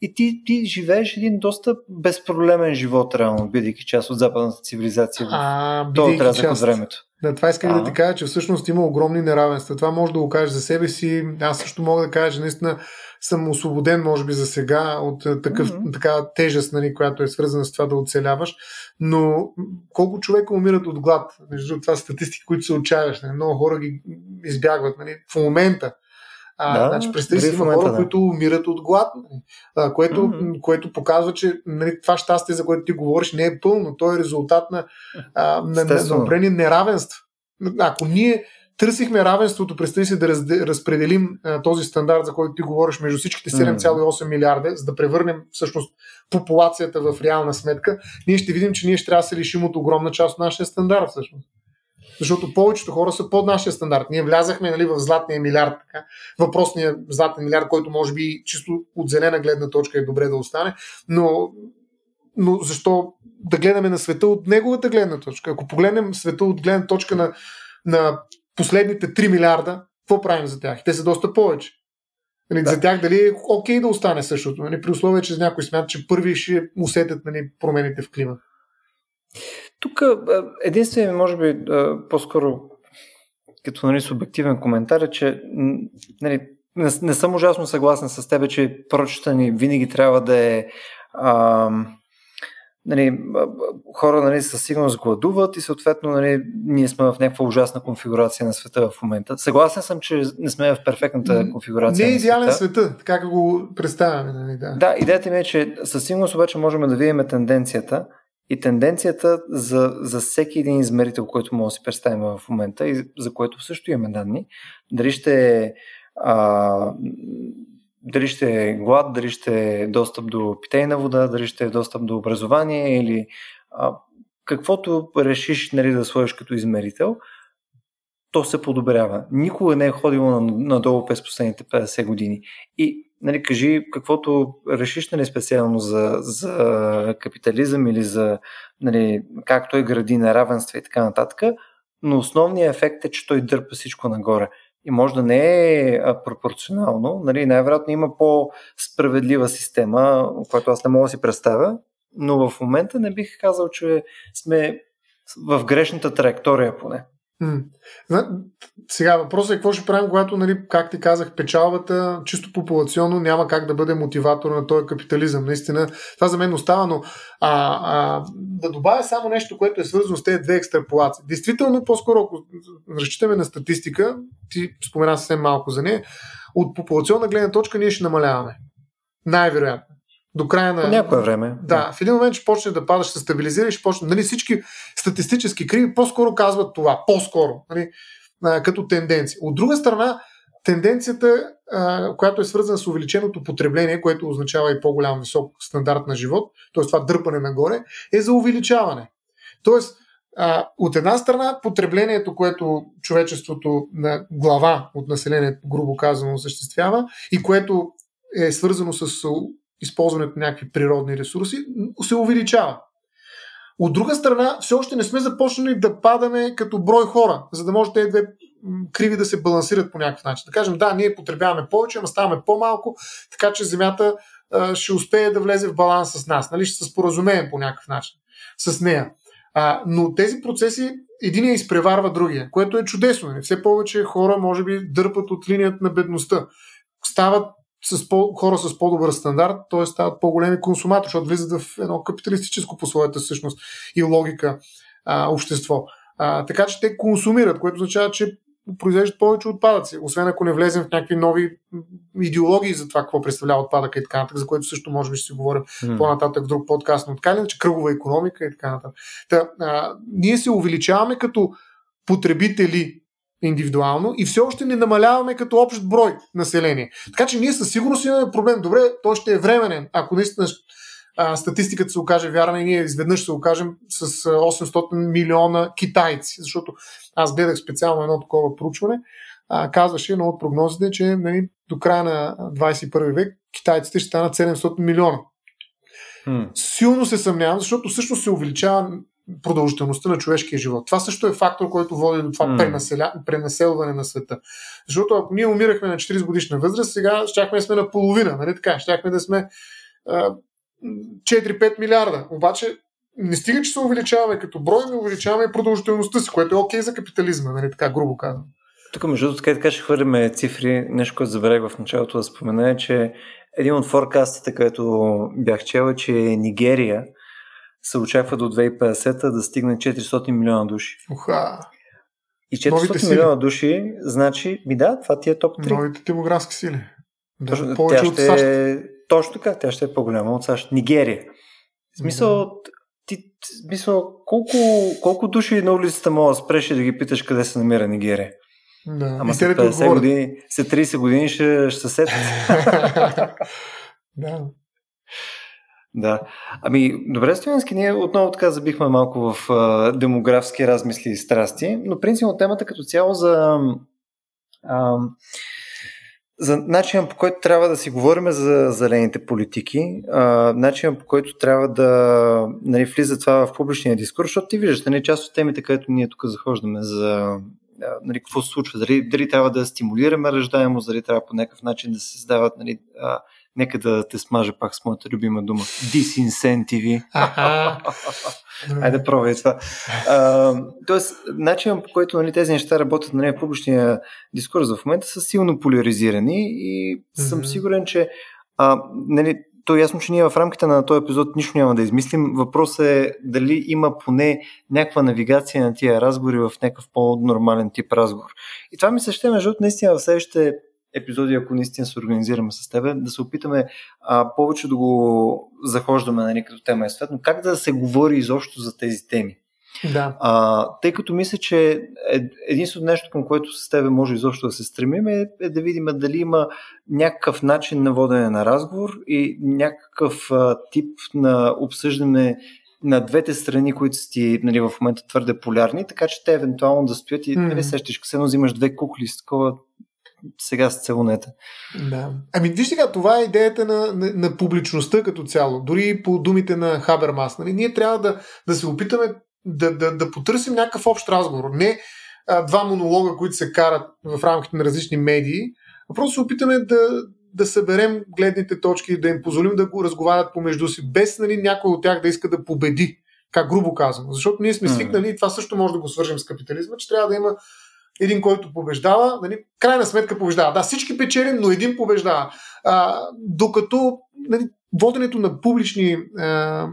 И ти, ти живееш един доста безпроблемен живот, реално, бидейки част от западната цивилизация
а, в този отрязък от времето. Да, това исках да ти кажа, че всъщност има огромни неравенства. Това може да го кажеш за себе си. Аз също мога да кажа, че наистина съм освободен, може би, за сега от е, такъв, mm-hmm. така тежест, нали, която е свързана с това да оцеляваш. Но колко човека умират от глад? Между това статистики, които се отчаяваш. Нали? Много хора ги избягват. Нали? В момента а, да, значи, представи си, има хора, да. които умират от глад, нали? а, което, mm-hmm. което показва, че нали, това щастие, за което ти говориш, не е пълно. То е резултат на, а, на, на, на определени неравенства. Ако ние търсихме равенството, представи си да раз, разпределим а, този стандарт, за който ти говориш, между всичките 7,8 милиарда, за да превърнем всъщност популацията в реална сметка, ние ще видим, че ние ще трябва да се лишим от огромна част от нашия стандарт всъщност. Защото повечето хора са под нашия стандарт. Ние влязахме нали, в златния милиард, така. въпросния златен милиард, който може би чисто от зелена гледна точка е добре да остане, но, но защо да гледаме на света от неговата гледна точка? Ако погледнем света от гледна точка на, на последните 3 милиарда, какво правим за тях? Те са доста повече. Нали, да. За тях дали е окей да остане същото, нали, при условие, че някой смята, че първи ще усетят нали, промените в климат.
Тук единствено, може би, по-скоро като нали, субективен коментар е, че нали, не, не съм ужасно съгласен с теб, че прочета ни винаги трябва да е а, нали, хора нали, със сигурност гладуват и съответно нали, ние сме в някаква ужасна конфигурация на света в момента. Съгласен съм, че не сме в перфектната конфигурация.
Не е идеален света. света, така го представяме. Нали, да.
да, идеята ми е, че със сигурност обаче можем да видим тенденцията и тенденцията за, за всеки един измерител, който може да си представим в момента и за което също имаме данни, дали ще е а, дали ще е глад, дали ще е достъп до питейна вода, дали ще е достъп до образование или а, каквото решиш нали, да сложиш като измерител, то се подобрява. Никога не е ходило надолу през последните 50 години. И нали, кажи каквото решиш нали, специално за, за капитализъм или за нали, как той гради неравенства и така нататък, но основният ефект е, че той дърпа всичко нагоре. И може да не е пропорционално, нали, най-вероятно има по-справедлива система, която аз не мога да си представя, но в момента не бих казал, че сме в грешната траектория поне.
Сега въпросът е какво ще правим, когато, нали, как ти казах, печалбата чисто популационно няма как да бъде мотиватор на този капитализъм. Наистина, това за мен остава, но а, а, да добавя само нещо, което е свързано с тези две екстраполации. Действително, по-скоро, ако разчитаме на статистика, ти спомена съвсем малко за нея, от популационна гледна точка ние ще намаляваме. Най-вероятно до края на...
По някое време.
Да, в един момент ще почне да падаш, ще се стабилизираш, почне... Нали, всички статистически криви по-скоро казват това. По-скоро. Нали, като тенденция. От друга страна, тенденцията, която е свързана с увеличеното потребление, което означава и по-голям висок стандарт на живот, т.е. това дърпане нагоре, е за увеличаване. Тоест, а, от една страна, потреблението, което човечеството на глава от населението, грубо казано, осъществява и което е свързано с използването на някакви природни ресурси, се увеличава. От друга страна, все още не сме започнали да падаме като брой хора, за да може тези две криви да се балансират по някакъв начин. Да кажем, да, ние потребяваме повече, ама ставаме по-малко, така че Земята а, ще успее да влезе в баланс с нас. Нали? Ще се споразумеем по някакъв начин с нея. А, но тези процеси единия изпреварва другия, което е чудесно. Нали? Все повече хора, може би, дърпат от линията на бедността. Стават с по, хора с по-добър стандарт, т.е. стават по-големи консуматори, защото влизат в едно капиталистическо по своята същност и логика а, общество. А, така че те консумират, което означава, че произвеждат повече отпадъци, освен ако не влезем в някакви нови идеологии за това какво представлява отпадъка и така нататък, за което също може би ще си говорим mm. по-нататък в друг подкаст, но така че кръгова економика и така нататък. Та, а, ние се увеличаваме като потребители индивидуално и все още не намаляваме като общ брой население. Така че ние със сигурност имаме проблем. Добре, той ще е временен, ако наистина а, статистиката се окаже вярна и ние изведнъж се окажем с 800 милиона китайци. Защото аз гледах специално едно такова проучване, а, казваше едно от прогнозите, че нали, до края на 21 век китайците ще станат 700 милиона. Hmm. Силно се съмнявам, защото всъщност се увеличава продължителността на човешкия живот. Това също е фактор, който води до това mm. пренаселя, пренаселване на света. Защото ако ние умирахме на 40 годишна възраст, сега щяхме да сме на половина, нали така? Щяхме да сме а, 4-5 милиарда. Обаче не стига, че се увеличаваме като брой, но увеличаваме и продължителността си, което е окей okay за капитализма, нали така грубо казвам.
Тук, между другото, така, ще хвърляме цифри. Нещо, което забравих в началото да спомена е, че един от форкастите, който бях чел е, че Нигерия се очаква до 2050 да стигне 400 милиона души.
Уха!
И 400 милиона души, значи, ми да, това ти е топ 3.
Новите демографски сили.
Да, Точно, повече от САЩ. Е, точно така, тя ще е по-голяма от САЩ. Нигерия. В смисъл, ти, смисъл колко, колко души на улицата мога да спреш и да ги питаш къде се намира Нигерия? Да. Ама след 50 години, след 30 години ще, ще се сетят.
да.
Да. Ами, добре, Стоянски, ние отново така забихме малко в а, демографски размисли и страсти, но принципно темата като цяло за, а, за начина по който трябва да си говорим за зелените политики, а, начина по който трябва да нали, влиза това в публичния дискурс, защото ти виждаш, нали, част от темите, където ние тук захождаме за нали, какво се случва, дали, дали трябва да стимулираме раждаемост, дали трябва по някакъв начин да се създават нали, Нека да те смажа пак с моята любима дума. Дисинсентиви. Айде, пробвай това. А, тоест, начинът по който нали, тези неща работят нали, в публичния дискурс в момента са силно поляризирани и съм сигурен, че а, нали, то е ясно, че ние в рамките на този епизод нищо няма да измислим. Въпросът е дали има поне някаква навигация на тия разговори в някакъв по-нормален тип разговор. И това ми се ще, между наистина в следващите епизоди, ако наистина се организираме с теб, да се опитаме а, повече да го захождаме нали, като тема е но как да се говори изобщо за тези теми.
Да.
А, тъй като мисля, че е, единственото нещо, към което с тебе може изобщо да се стремим е, е да видим дали има някакъв начин на водене на разговор и някакъв а, тип на обсъждане на двете страни, които са ти нали, в момента твърде полярни, така че те евентуално да стоят и mm. нали, сещаш, като взимаш две кукли с такова сега с целунета.
Да. Ами виж сега, това е идеята на, на, на публичността като цяло. Дори по думите на Хабермас. Нали? Ние трябва да, да се опитаме да, да, да потърсим някакъв общ разговор. Не а, два монолога, които се карат в рамките на различни медии, а просто се опитаме да, да съберем гледните точки, да им позволим да го разговарят помежду си, без нали, някой от тях да иска да победи. Как грубо казвам. Защото ние сме свикнали, и това също може да го свържем с капитализма, че трябва да има един, който побеждава, нали, крайна сметка побеждава. Да, всички печелим, но един побеждава. А, докато нали, воденето на публични а,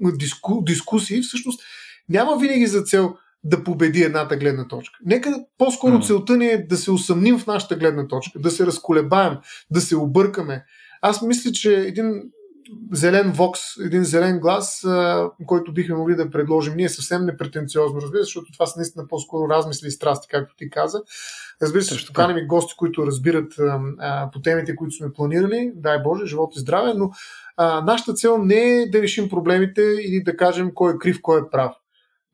диску, дискусии всъщност няма винаги за цел да победи едната гледна точка. Нека по-скоро целта ни е да се усъмним в нашата гледна точка, да се разколебаем, да се объркаме. Аз мисля, че един зелен вокс, един зелен глас, а, който бихме могли да предложим. Ние съвсем непретенциозно, разбира се, защото това са наистина по-скоро размисли и страсти, както ти каза. Разбира се, ще поканим и гости, които разбират а, по темите, които сме планирали. Дай Боже, живот и здраве, но а, нашата цел не е да решим проблемите или да кажем кой е крив, кой е прав.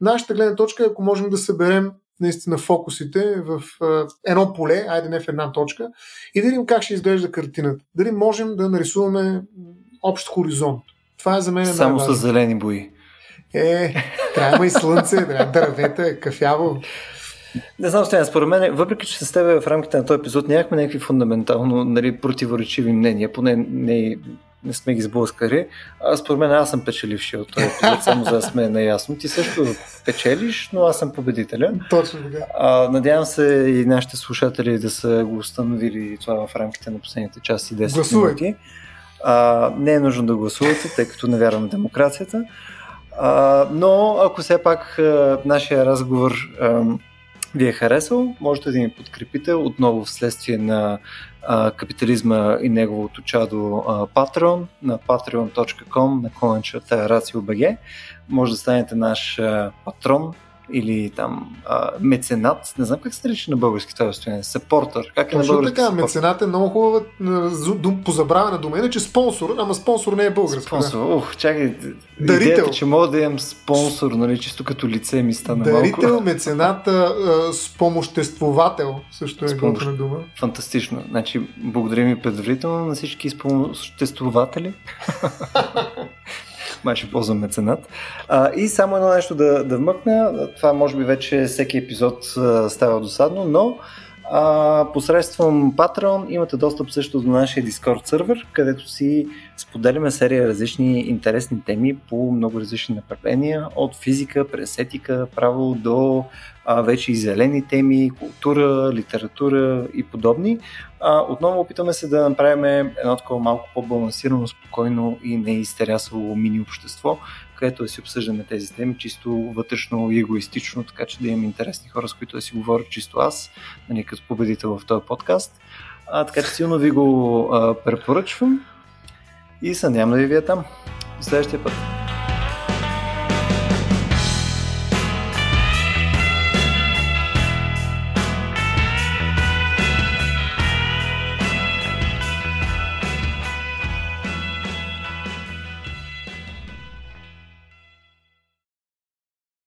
Нашата гледна точка е, ако можем да съберем наистина фокусите в а, едно поле, айде не в една точка, и да видим как ще изглежда картината. Дали можем да нарисуваме общ хоризонт. Това е за мен
Само с зелени бои.
Е, трябва и слънце, трябва дървета, кафяво.
Не знам, Стоян, според мен, въпреки че с теб в рамките на този епизод нямахме някакви фундаментално нали, противоречиви мнения, поне не, не сме ги сблъскали. А според мен аз съм печеливши от този епизод, само за да сме наясно. Ти също печелиш, но аз съм победителя.
Точно така.
А, надявам се и нашите слушатели да са го установили това в рамките на последните часи 10
Гласувайте.
минути. А, не е нужно да гласувате, тъй като не вярвам в демокрацията. А, но ако все пак а, нашия разговор а, ви е харесал, можете да ни подкрепите отново вследствие на а, капитализма и неговото чадо а, Patreon на patreon.com на клончата RACIO.BG. Може да станете наш а, патрон или там а, меценат, не знам как се нарича на български това състояние, сапортър. Как е на
Точно
български?
така,
support?
меценат е много хубава позабравена дума. Иначе спонсор, ама спонсор не е български.
Спонсор. Ух, чакай.
Дарител.
Идеята, че мога да имам спонсор, нали, чисто като лице ми стана
Дарител,
малко.
меценат, а, спомоществовател също е
Спомощ-
готина дума.
Фантастично. Значи, благодарим ви предварително на всички спомоществователи. Май ще ползвам меценат. А, и само едно нещо да, да вмъкна. Това може би вече всеки епизод става досадно, но а, посредством Patreon имате достъп също до нашия Discord сервер, където си споделяме серия различни интересни теми по много различни направления, от физика, през етика, право до а, вече и зелени теми, култура, литература и подобни. А, отново опитаме се да направим едно такова малко по-балансирано, спокойно и не изтерясало мини общество, където да си обсъждаме тези теми чисто вътрешно и егоистично, така че да имам интересни хора, с които да си говоря чисто аз, нали, като победител в този подкаст. А, така че силно ви го а, препоръчвам и се надявам да ви вие там. До следващия път.